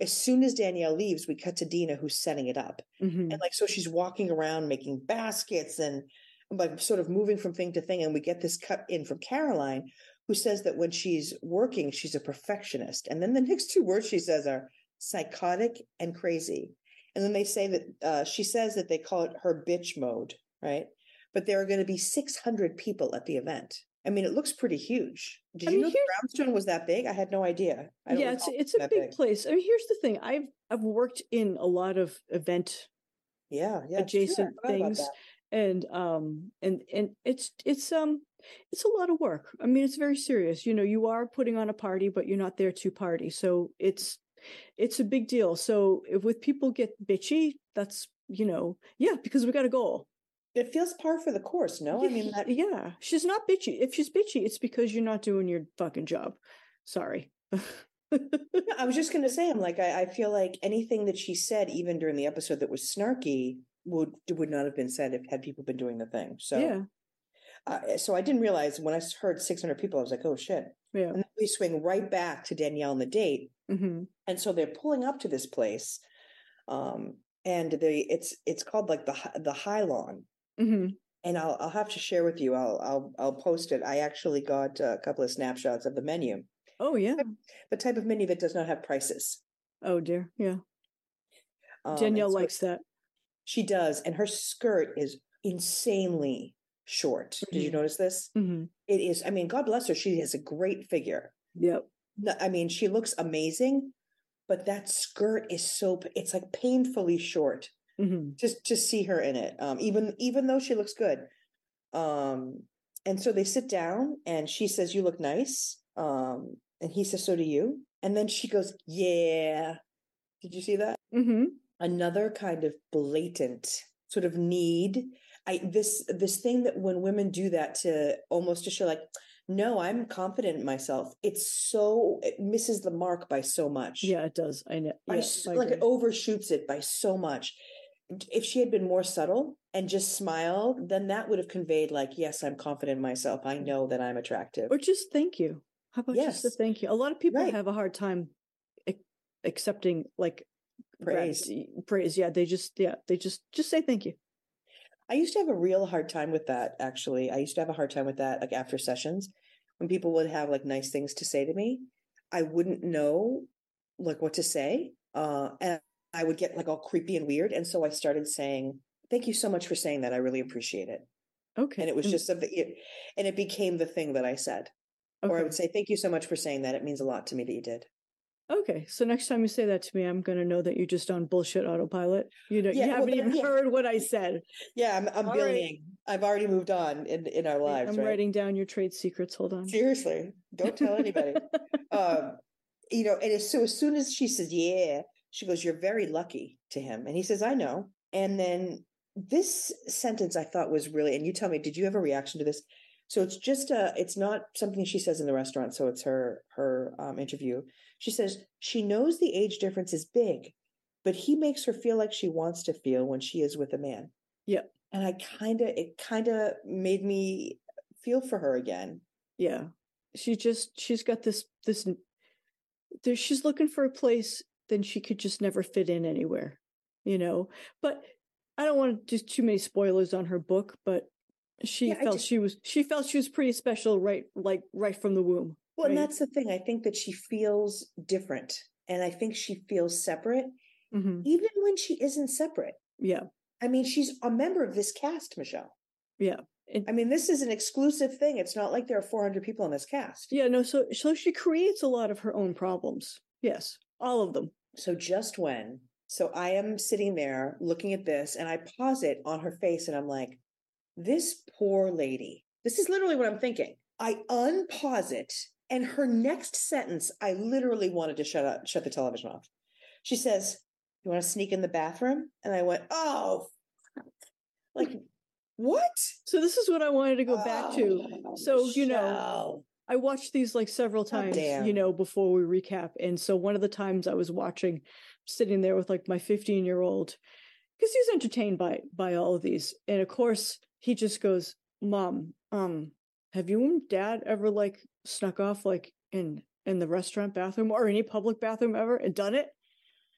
as soon as Danielle leaves, we cut to Dina, who's setting it up, Mhm. and like so, she's walking around making baskets and like sort of moving from thing to thing, and we get this cut in from Caroline, who says that when she's working, she's a perfectionist. And then the next two words she says are psychotic and crazy. And then they say that uh, she says that they call it her bitch mode, right? But there are going to be 600 people at the event. I mean, it looks pretty huge. Did I you mean, know Brownstone was that big? I had no idea. I don't yeah, it's it's a that big place. I mean, here's the thing. I've I've worked in a lot of event Yeah, yeah. it's true. I adjacent things. And um and and it's it's um it's a lot of work. I mean it's very serious. You know you are putting on a party but you're not there to party so it's it's a big deal. So if with people get bitchy that's you know yeah because we got a goal. It feels par for the course, no? I mean, that, yeah. She's not bitchy. If she's bitchy it's because you're not doing your fucking job. Sorry. I was just going to say, I'm like, I, I feel like anything that she said, even during the episode that was snarky, would would not have been said if had people been doing the thing. So, yeah uh, so I didn't realize when I heard 600 people, I was like, oh shit. yeah And we swing right back to Danielle and the date. Mm-hmm. And so they're pulling up to this place. Um, and they it's it's called like the the Highlawn. Mm-hmm. And I'll I'll have to share with you. I'll I'll I'll post it. I actually got a couple of snapshots of the menu. Oh yeah, the type of menu that does not have prices. Oh dear, yeah. Um, Danielle so likes that. She does, and her skirt is insanely short. Mm-hmm. Did you mm-hmm. notice this? Mm-hmm. It is. I mean, God bless her. She has a great figure. Yep. I mean, she looks amazing, but that skirt is so. It's like painfully short. Mm-hmm. Just to see her in it, um, even even though she looks good. Um, and so they sit down, and she says, "You look nice." Um, and he says, "So do you." And then she goes, "Yeah." Did you see that? Mm-hmm. Another kind of blatant sort of need. I this this thing that when women do that to almost to show like no i'm confident in myself it's so it misses the mark by so much. Yeah it does. I know I, like it overshoots it by so much. If she had been more subtle and just smiled then that would have conveyed like yes i'm confident in myself. I know that i'm attractive. Or just thank you. How about yes. just a thank you? A lot of people right. have a hard time accepting like praise praise yeah they just yeah they just just say thank you I used to have a real hard time with that, actually. I used to have a hard time with that, like after sessions, when people would have like nice things to say to me. I wouldn't know like what to say. Uh, and I would get like all creepy and weird. And so I started saying, Thank you so much for saying that. I really appreciate it. Okay. And it was just something, it, and it became the thing that I said. Okay. Or I would say, Thank you so much for saying that. It means a lot to me that you did. Okay, so next time you say that to me, I'm going to know that you're just on bullshit autopilot. You know, yeah, you haven't well, even yeah. heard what I said. Yeah, I'm, I'm billing. Right. I've already moved on in in our lives. I'm right? writing down your trade secrets. Hold on. Seriously, don't tell anybody. um, you know, and as, so as soon as she says, "Yeah," she goes, "You're very lucky." To him, and he says, "I know." And then this sentence I thought was really, and you tell me, did you have a reaction to this? So it's just a, it's not something she says in the restaurant. So it's her her um, interview. She says she knows the age difference is big, but he makes her feel like she wants to feel when she is with a man. Yeah, and I kind of it kind of made me feel for her again. Yeah, she just she's got this this. There, she's looking for a place, then she could just never fit in anywhere, you know. But I don't want to do too many spoilers on her book, but she yeah, felt she was she felt she was pretty special right like right from the womb well right? and that's the thing i think that she feels different and i think she feels separate mm-hmm. even when she isn't separate. Yeah. I mean she's a member of this cast michelle. Yeah it, i mean this is an exclusive thing it's not like there are 400 people in this cast. Yeah no so so she creates a lot of her own problems yes all of them. So just when so i am sitting there looking at this and i pause it on her face and i'm like this poor lady, this is literally what I'm thinking. I unpause it, and her next sentence, I literally wanted to shut up, shut the television off. She says, You want to sneak in the bathroom? And I went, Oh, like, what? So this is what I wanted to go oh, back to. Oh, so, you know, I watched these like several oh, times, oh, you know, before we recap. And so one of the times I was watching, sitting there with like my 15 year old, because he's entertained by by all of these. And of course, he just goes, "Mom, um, have you and Dad ever like snuck off like in in the restaurant bathroom or any public bathroom ever and done it?"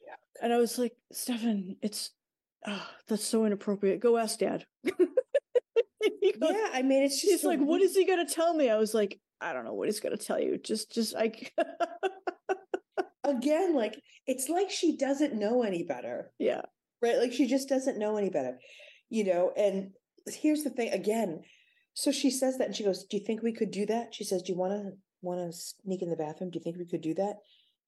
Yeah. And I was like, "Stefan, it's oh, that's so inappropriate. Go ask Dad." goes, yeah, I mean, it's just he's so like, "What is he gonna tell me?" I was like, "I don't know what he's gonna tell you. Just, just like." Again, like it's like she doesn't know any better. Yeah. Right. Like she just doesn't know any better, you know. And here's the thing again. So she says that and she goes, Do you think we could do that? She says, Do you want to want to sneak in the bathroom? Do you think we could do that?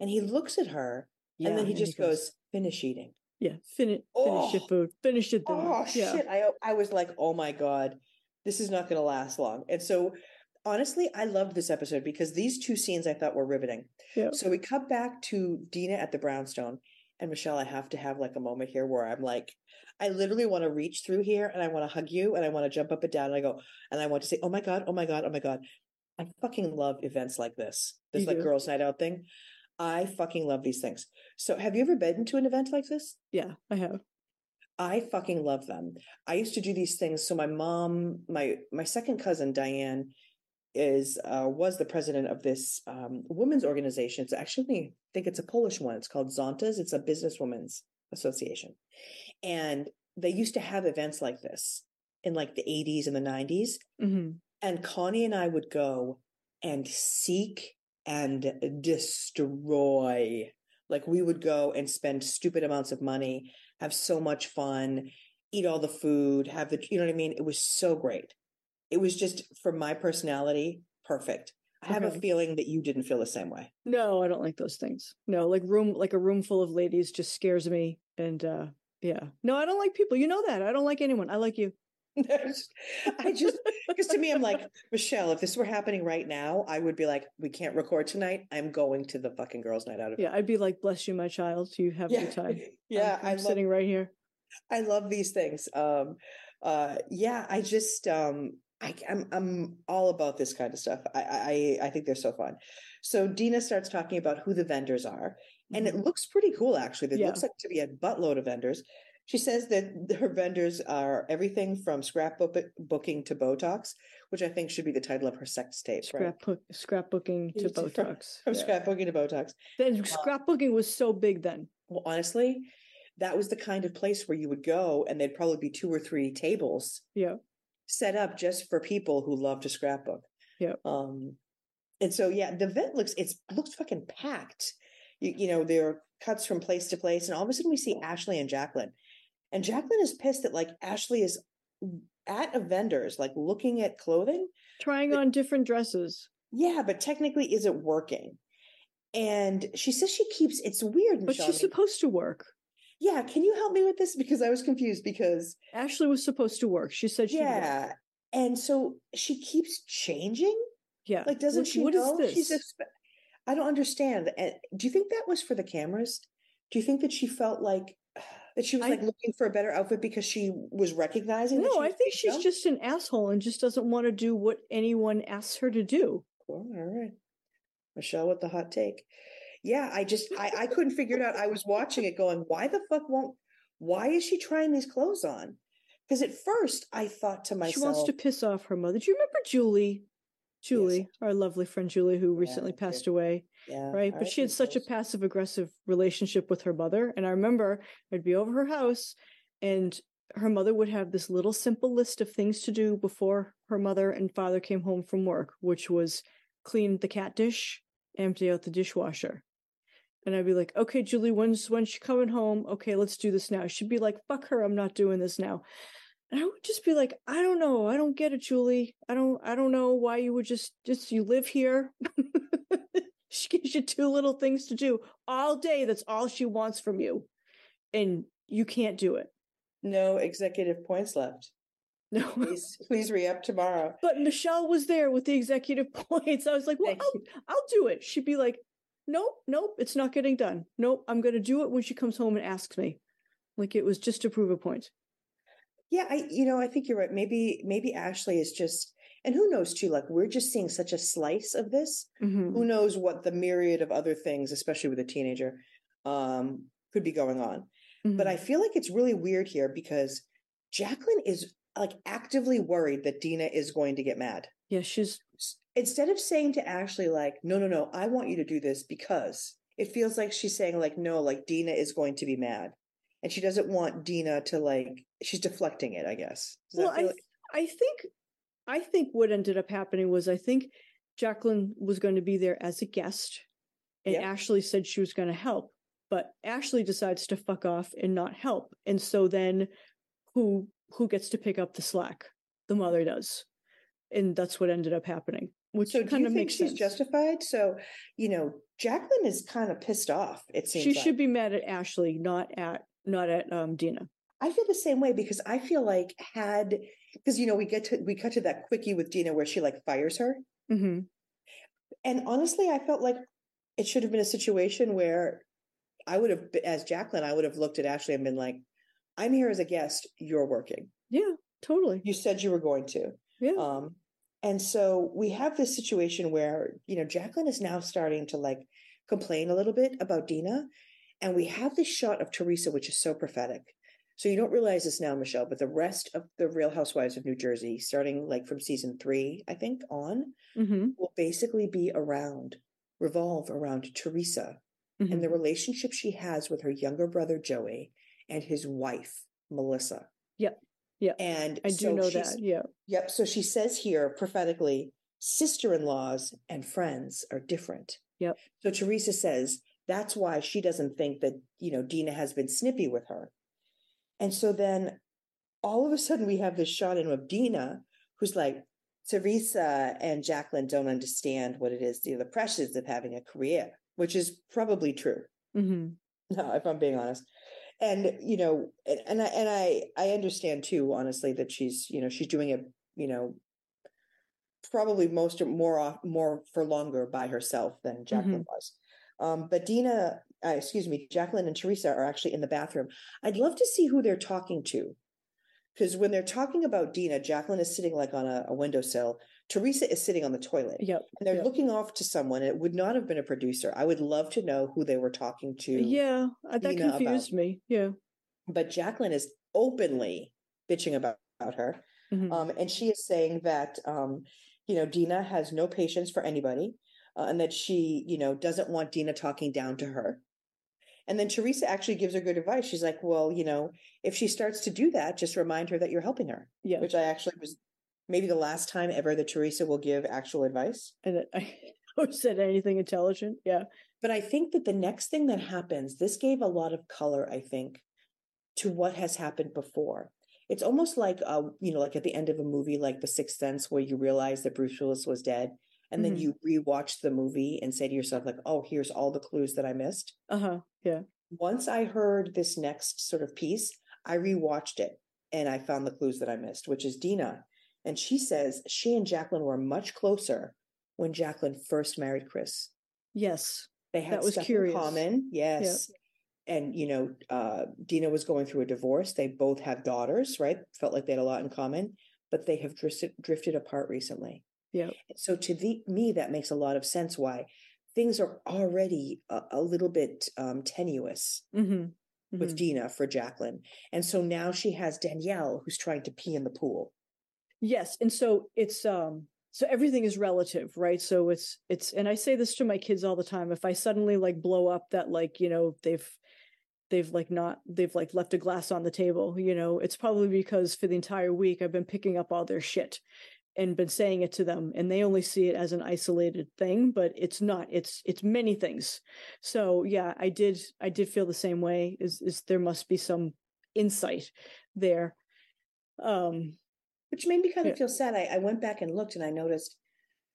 And he looks at her yeah, and then he and just he goes, goes, Finish eating. Yeah, finish oh, finish your oh. food. Finish it. Then. Oh yeah. shit! I I was like, oh my god, this is not going to last long. And so, honestly, I loved this episode because these two scenes I thought were riveting. Yeah. So we cut back to Dina at the brownstone, and Michelle, I have to have like a moment here where I'm like, I literally want to reach through here and I want to hug you and I want to jump up and down and I go and I want to say, "Oh my god, oh my god, oh my god." I fucking love events like this. This you like do. girls' night out thing. I fucking love these things. So, have you ever been to an event like this? Yeah, I have. I fucking love them. I used to do these things. So my mom, my my second cousin Diane, is uh, was the president of this um, women's organization. It's actually I think it's a Polish one. It's called Zontas. It's a businesswomen's association, and they used to have events like this in like the 80s and the 90s. Mm-hmm. And Connie and I would go and seek and destroy. Like we would go and spend stupid amounts of money, have so much fun, eat all the food, have the, you know what I mean? It was so great. It was just for my personality, perfect. I have okay. a feeling that you didn't feel the same way. No, I don't like those things. No, like room like a room full of ladies just scares me. And uh yeah. No, I don't like people. You know that. I don't like anyone. I like you. I just because to me, I'm like Michelle. If this were happening right now, I would be like, "We can't record tonight. I'm going to the fucking girls' night out of." Yeah, I'd be like, "Bless you, my child. You have yeah. your time." Yeah, I'm, I'm sitting love, right here. I love these things. Um, uh, yeah, I just um, I, am I'm, I'm all about this kind of stuff. I, I I think they're so fun. So Dina starts talking about who the vendors are, and it mm-hmm. looks pretty cool actually. There yeah. looks like to be a buttload of vendors. She says that her vendors are everything from scrapbooking to Botox, which I think should be the title of her sex tape. Scrapbook, right? Scrapbooking to Botox. From, from yeah. scrapbooking to Botox. Then uh, scrapbooking was so big then. Well, honestly, that was the kind of place where you would go and there'd probably be two or three tables. Yeah. Set up just for people who love to scrapbook. Yeah. Um, and so yeah, the event looks it's looks fucking packed. You, you know, there are cuts from place to place, and all of a sudden we see Ashley and Jacqueline. And Jacqueline is pissed that like Ashley is at a vendor's, like looking at clothing, trying but, on different dresses. Yeah, but technically is it working. And she says she keeps it's weird, But she's supposed to work. Yeah, can you help me with this? Because I was confused because Ashley was supposed to work. She said she Yeah. And so she keeps changing. Yeah. Like doesn't what, she what know? Is this? She's expe- I don't understand. And do you think that was for the cameras? Do you think that she felt like that she was I, like looking for a better outfit because she was recognizing. No, I think she's just an asshole and just doesn't want to do what anyone asks her to do. Cool. All right, Michelle with the hot take. Yeah, I just I, I couldn't figure it out. I was watching it, going, why the fuck won't? Why is she trying these clothes on? Because at first I thought to myself, she wants to piss off her mother. Do you remember Julie? Julie, yes. our lovely friend Julie, who recently yeah, passed yeah. away. Yeah, right. But she had such a passive aggressive relationship with her mother. And I remember I'd be over her house and her mother would have this little simple list of things to do before her mother and father came home from work, which was clean the cat dish, empty out the dishwasher. And I'd be like, okay, Julie, when's when's she coming home? Okay, let's do this now. She'd be like, fuck her, I'm not doing this now. And I would just be like, I don't know. I don't get it, Julie. I don't I don't know why you would just just you live here. she gives you two little things to do all day. That's all she wants from you. And you can't do it. No executive points left. No. Please, please re up tomorrow. But Michelle was there with the executive points. I was like, well, I'll, I'll do it. She'd be like, nope, nope, it's not getting done. Nope, I'm going to do it when she comes home and asks me. Like it was just to prove a point. Yeah, I you know, I think you're right. Maybe maybe Ashley is just and who knows too, like we're just seeing such a slice of this. Mm-hmm. Who knows what the myriad of other things, especially with a teenager, um, could be going on. Mm-hmm. But I feel like it's really weird here because Jacqueline is like actively worried that Dina is going to get mad. Yeah, she's instead of saying to Ashley, like, no, no, no, I want you to do this because it feels like she's saying, like, no, like Dina is going to be mad and she doesn't want Dina to like she's deflecting it, I guess. Does well, I, like- I think I think what ended up happening was I think Jacqueline was going to be there as a guest and yeah. Ashley said she was going to help, but Ashley decides to fuck off and not help. And so then who who gets to pick up the slack? The mother does. And that's what ended up happening. Which so kind of makes she's sense. justified? So, you know, Jacqueline is kind of pissed off, it seems. She like. should be mad at Ashley, not at not at um, Dina. I feel the same way because I feel like had because you know we get to we cut to that quickie with Dina where she like fires her, mm-hmm. and honestly, I felt like it should have been a situation where I would have, as Jacqueline, I would have looked at Ashley and been like, "I'm here as a guest. You're working. Yeah, totally. You said you were going to. Yeah. Um, and so we have this situation where you know Jacqueline is now starting to like complain a little bit about Dina, and we have this shot of Teresa, which is so prophetic. So you don't realize this now, Michelle, but the rest of the Real Housewives of New Jersey, starting like from season three, I think, on, mm-hmm. will basically be around, revolve around Teresa mm-hmm. and the relationship she has with her younger brother, Joey, and his wife, Melissa. Yep. Yeah. And I do so know that. Yeah. Yep. So she says here prophetically, sister in laws and friends are different. Yep. So Teresa says that's why she doesn't think that, you know, Dina has been snippy with her. And so then all of a sudden we have this shot in of Dina who's like, Teresa and Jacqueline don't understand what it is, you know, the pressures of having a career, which is probably true. Mm-hmm. No, if I'm being honest and you know and, and i and i i understand too honestly that she's you know she's doing it you know probably most more more for longer by herself than jacqueline mm-hmm. was um, but dina uh, excuse me jacqueline and teresa are actually in the bathroom i'd love to see who they're talking to because when they're talking about dina jacqueline is sitting like on a, a windowsill Teresa is sitting on the toilet. Yep. And they're yep. looking off to someone. And It would not have been a producer. I would love to know who they were talking to. Yeah, uh, that Dina confused about. me. Yeah. But Jacqueline is openly bitching about, about her. Mm-hmm. Um, and she is saying that, um, you know, Dina has no patience for anybody uh, and that she, you know, doesn't want Dina talking down to her. And then Teresa actually gives her good advice. She's like, well, you know, if she starts to do that, just remind her that you're helping her. Yeah. Which I actually was maybe the last time ever that Teresa will give actual advice. And I said anything intelligent. Yeah. But I think that the next thing that happens, this gave a lot of color, I think, to what has happened before. It's almost like, uh, you know, like at the end of a movie like The Sixth Sense, where you realize that Bruce Willis was dead. And mm-hmm. then you rewatch the movie and say to yourself, like, oh, here's all the clues that I missed. Uh huh. Yeah. Once I heard this next sort of piece, I rewatched it and I found the clues that I missed, which is Dina and she says she and Jacqueline were much closer when Jacqueline first married Chris. Yes. They had that was curious. in common. Yes. And, you know, uh, Dina was going through a divorce. They both have daughters, right? Felt like they had a lot in common, but they have drifted, drifted apart recently. Yeah. So to the, me, that makes a lot of sense why things are already a, a little bit um, tenuous mm-hmm. Mm-hmm. with Dina for Jacqueline. And so now she has Danielle who's trying to pee in the pool. Yes, and so it's um so everything is relative, right? So it's it's and I say this to my kids all the time. If I suddenly like blow up that like, you know, they've they've like not they've like left a glass on the table, you know, it's probably because for the entire week I've been picking up all their shit and been saying it to them and they only see it as an isolated thing but it's not it's it's many things so yeah i did i did feel the same way is is there must be some insight there um which made me kind of feel sad. I, I, went back and looked and I noticed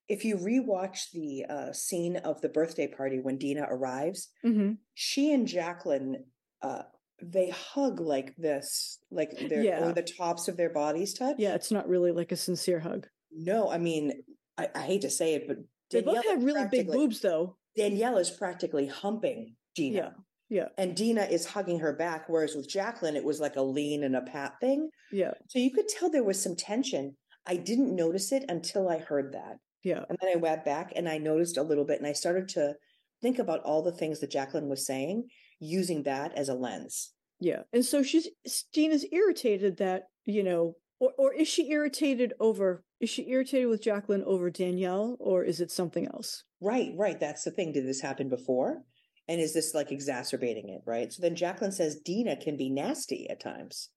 if you rewatch the uh, scene of the birthday party when Dina arrives, mm-hmm. she and Jacqueline, uh, they hug like this, like their yeah. or the tops of their bodies touch. Yeah, it's not really like a sincere hug. No, I mean, I, I hate to say it, but Danielle they both have really big boobs, though. Danielle is practically humping Gina. Yeah. Yeah. And Dina is hugging her back, whereas with Jacqueline, it was like a lean and a pat thing. Yeah. So you could tell there was some tension. I didn't notice it until I heard that. Yeah. And then I went back and I noticed a little bit and I started to think about all the things that Jacqueline was saying, using that as a lens. Yeah. And so she's Dina's irritated that, you know, or or is she irritated over is she irritated with Jacqueline over Danielle or is it something else? Right, right. That's the thing. Did this happen before? And is this like exacerbating it? Right. So then Jacqueline says Dina can be nasty at times.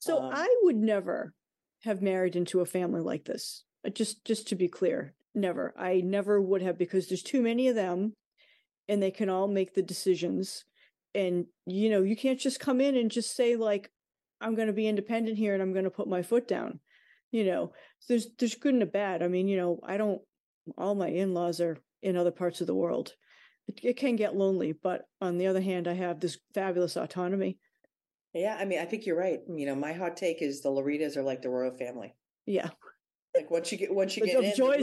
So um, I would never have married into a family like this. Uh, just just to be clear, never. I never would have because there's too many of them and they can all make the decisions and you know, you can't just come in and just say like I'm going to be independent here and I'm going to put my foot down. You know, there's there's good and a bad. I mean, you know, I don't all my in-laws are in other parts of the world it, it can get lonely. But on the other hand, I have this fabulous autonomy. Yeah, I mean, I think you're right. You know, my hot take is the Lauritas are like the royal family. Yeah. Like once you get once you get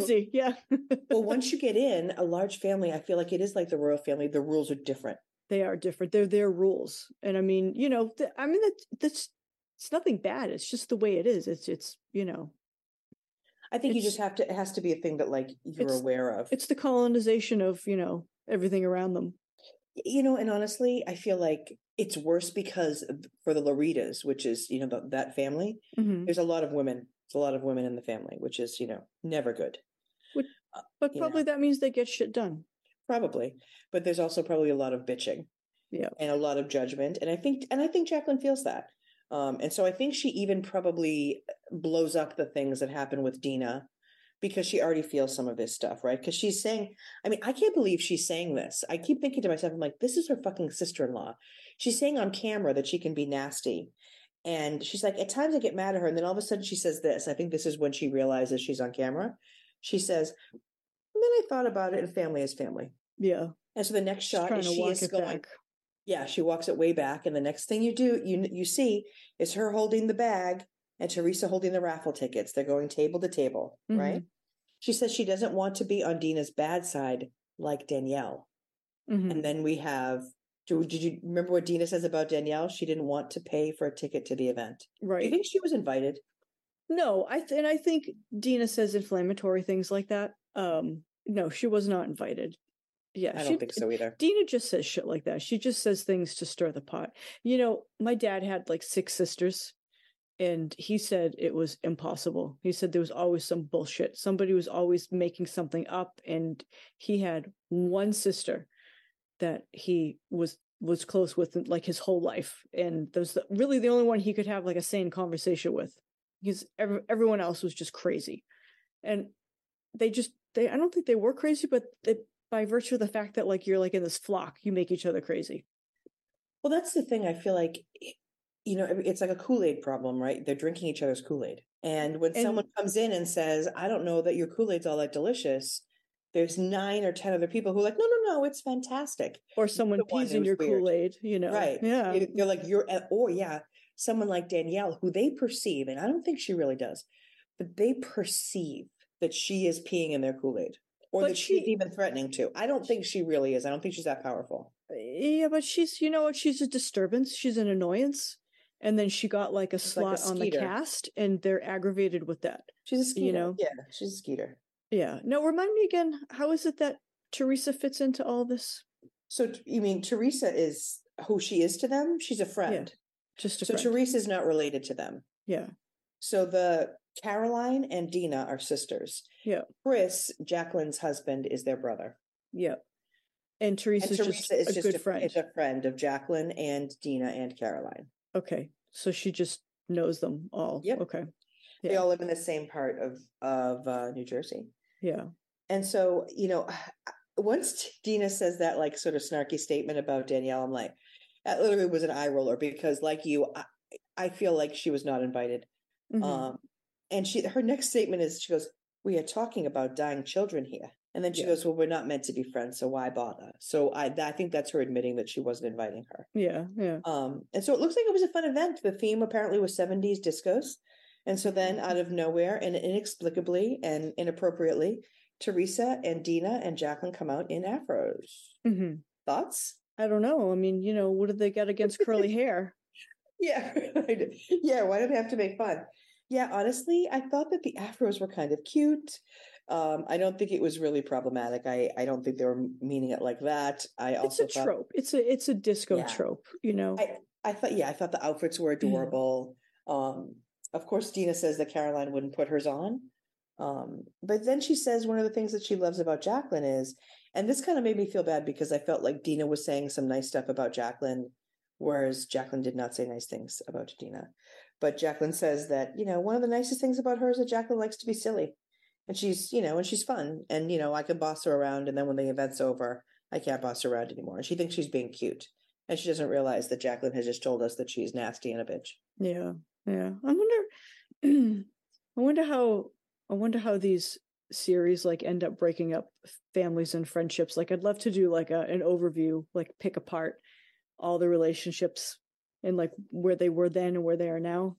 in, yeah. well, once you get in a large family, I feel like it is like the royal family. The rules are different. They are different. They're their rules, and I mean, you know, th- I mean, that's that's it's nothing bad. It's just the way it is. It's it's you know. I think you just have to. It has to be a thing that like you're aware of. It's the colonization of you know everything around them. You know, and honestly, I feel like it's worse because for the Lauritas, which is, you know, the, that family, mm-hmm. there's a lot of women. There's a lot of women in the family, which is, you know, never good. But, uh, but probably know. that means they get shit done. Probably. But there's also probably a lot of bitching. Yeah. And a lot of judgment. And I think and I think Jacqueline feels that. Um, and so I think she even probably blows up the things that happen with Dina because she already feels some of this stuff, right? Because she's saying, I mean, I can't believe she's saying this. I keep thinking to myself, I'm like, this is her fucking sister in law. She's saying on camera that she can be nasty. And she's like, at times I get mad at her. And then all of a sudden she says this. I think this is when she realizes she's on camera. She says, and then I thought about it and family is family. Yeah. And so the next shot is she is going, back. yeah, she walks it way back. And the next thing you do, you you see is her holding the bag and Teresa holding the raffle tickets. They're going table to table, mm-hmm. right? She says she doesn't want to be on Dina's bad side like Danielle. Mm-hmm. And then we have did you remember what Dina says about Danielle? She didn't want to pay for a ticket to the event. Right. Do you think she was invited? No, I th- and I think Dina says inflammatory things like that. Um, no, she was not invited. Yeah, I don't she, think so either. Dina just says shit like that. She just says things to stir the pot. You know, my dad had like six sisters, and he said it was impossible. He said there was always some bullshit. Somebody was always making something up, and he had one sister that he was was close with like his whole life, and that was the, really the only one he could have like a sane conversation with, because every, everyone else was just crazy, and they just they I don't think they were crazy, but they, by virtue of the fact that like you're like in this flock, you make each other crazy. Well, that's the thing. I feel like, you know, it's like a Kool Aid problem, right? They're drinking each other's Kool Aid. And when and, someone comes in and says, I don't know that your Kool Aid's all that delicious, there's nine or 10 other people who are like, no, no, no, it's fantastic. Or someone pees in your Kool Aid, you know? Right. Yeah. They're like, you're, or yeah, someone like Danielle, who they perceive, and I don't think she really does, but they perceive that she is peeing in their Kool Aid or but that she, she's even threatening to. I don't think she really is. I don't think she's that powerful. Eh, yeah, but she's, you know what? She's a disturbance. She's an annoyance. And then she got like a slot like a on the cast, and they're aggravated with that. She's a skeeter. You know? Yeah, she's a skeeter. Yeah. No, remind me again. How is it that Teresa fits into all this? So you mean Teresa is who she is to them? She's a friend. Yeah, just a so friend. Teresa's not related to them. Yeah. So the Caroline and Dina are sisters. Yeah. Chris, Jacqueline's husband, is their brother. Yeah. And Teresa's and Teresa just is a just good a, friend. Is a friend of Jacqueline and Dina and Caroline. Okay. So she just knows them all. Yeah. Okay. Yeah. They all live in the same part of of uh, New Jersey. Yeah. And so, you know, once Dina says that like sort of snarky statement about Danielle, I'm like, that literally was an eye roller because, like you, I, I feel like she was not invited. Mm-hmm. Um, and she her next statement is she goes we are talking about dying children here. And then she yeah. goes well we're not meant to be friends so why bother? So i i think that's her admitting that she wasn't inviting her. Yeah yeah. Um and so it looks like it was a fun event. The theme apparently was 70s discos. And so then out of nowhere and inexplicably and inappropriately teresa and dina and jacqueline come out in afros. Mm-hmm. thoughts? I don't know. I mean you know what did they get against curly hair? Yeah yeah why do they have to make fun yeah, honestly, I thought that the afros were kind of cute. Um, I don't think it was really problematic. I, I don't think they were meaning it like that. I also it's a thought, trope. It's a it's a disco yeah. trope. You know. I, I thought yeah, I thought the outfits were adorable. um, of course, Dina says that Caroline wouldn't put hers on. Um, but then she says one of the things that she loves about Jacqueline is, and this kind of made me feel bad because I felt like Dina was saying some nice stuff about Jacqueline, whereas Jacqueline did not say nice things about Dina. But Jacqueline says that, you know, one of the nicest things about her is that Jacqueline likes to be silly. And she's, you know, and she's fun. And, you know, I can boss her around. And then when the event's over, I can't boss her around anymore. And she thinks she's being cute. And she doesn't realize that Jacqueline has just told us that she's nasty and a bitch. Yeah. Yeah. I wonder, I wonder how, I wonder how these series like end up breaking up families and friendships. Like I'd love to do like a, an overview, like pick apart all the relationships and like where they were then and where they are now?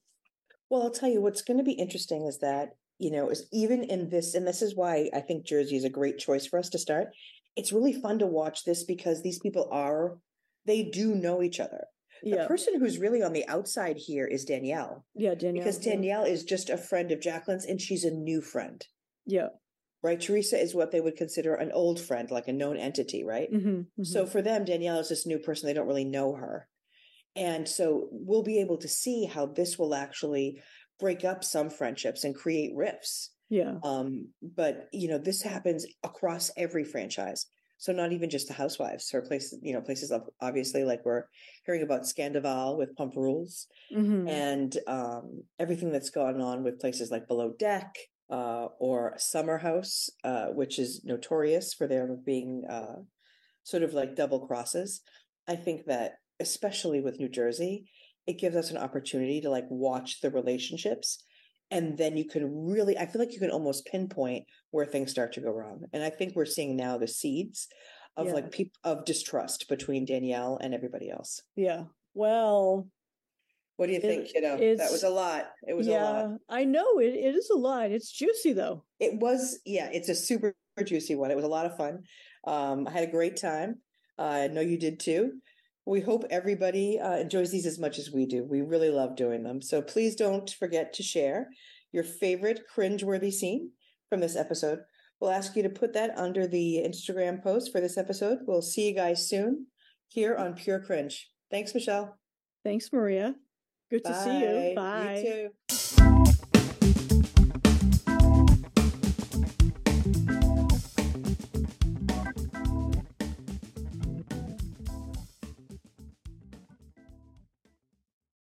Well, I'll tell you what's going to be interesting is that, you know, is even in this, and this is why I think Jersey is a great choice for us to start. It's really fun to watch this because these people are, they do know each other. The yeah. person who's really on the outside here is Danielle. Yeah, Danielle. Because Danielle yeah. is just a friend of Jacqueline's and she's a new friend. Yeah. Right. Teresa is what they would consider an old friend, like a known entity, right? Mm-hmm, mm-hmm. So for them, Danielle is this new person. They don't really know her. And so we'll be able to see how this will actually break up some friendships and create rifts. Yeah. Um, but you know, this happens across every franchise. So not even just the housewives or places, you know, places obviously like we're hearing about Scandoval with Pump Rules mm-hmm. and um, everything that's gone on with places like Below Deck uh, or Summer House, uh, which is notorious for their being uh, sort of like double crosses. I think that especially with New Jersey, it gives us an opportunity to like watch the relationships and then you can really i feel like you can almost pinpoint where things start to go wrong and i think we're seeing now the seeds of yeah. like people of distrust between danielle and everybody else. Yeah. Well what do you think you know that was a lot. It was yeah, a lot. I know it, it is a lot. It's juicy though. It was yeah it's a super juicy one. It was a lot of fun. Um, i had a great time. Uh, i know you did too we hope everybody uh, enjoys these as much as we do. We really love doing them. So please don't forget to share your favorite cringeworthy scene from this episode. We'll ask you to put that under the Instagram post for this episode. We'll see you guys soon here on Pure Cringe. Thanks, Michelle. Thanks, Maria. Good Bye. to see you. Bye. You too.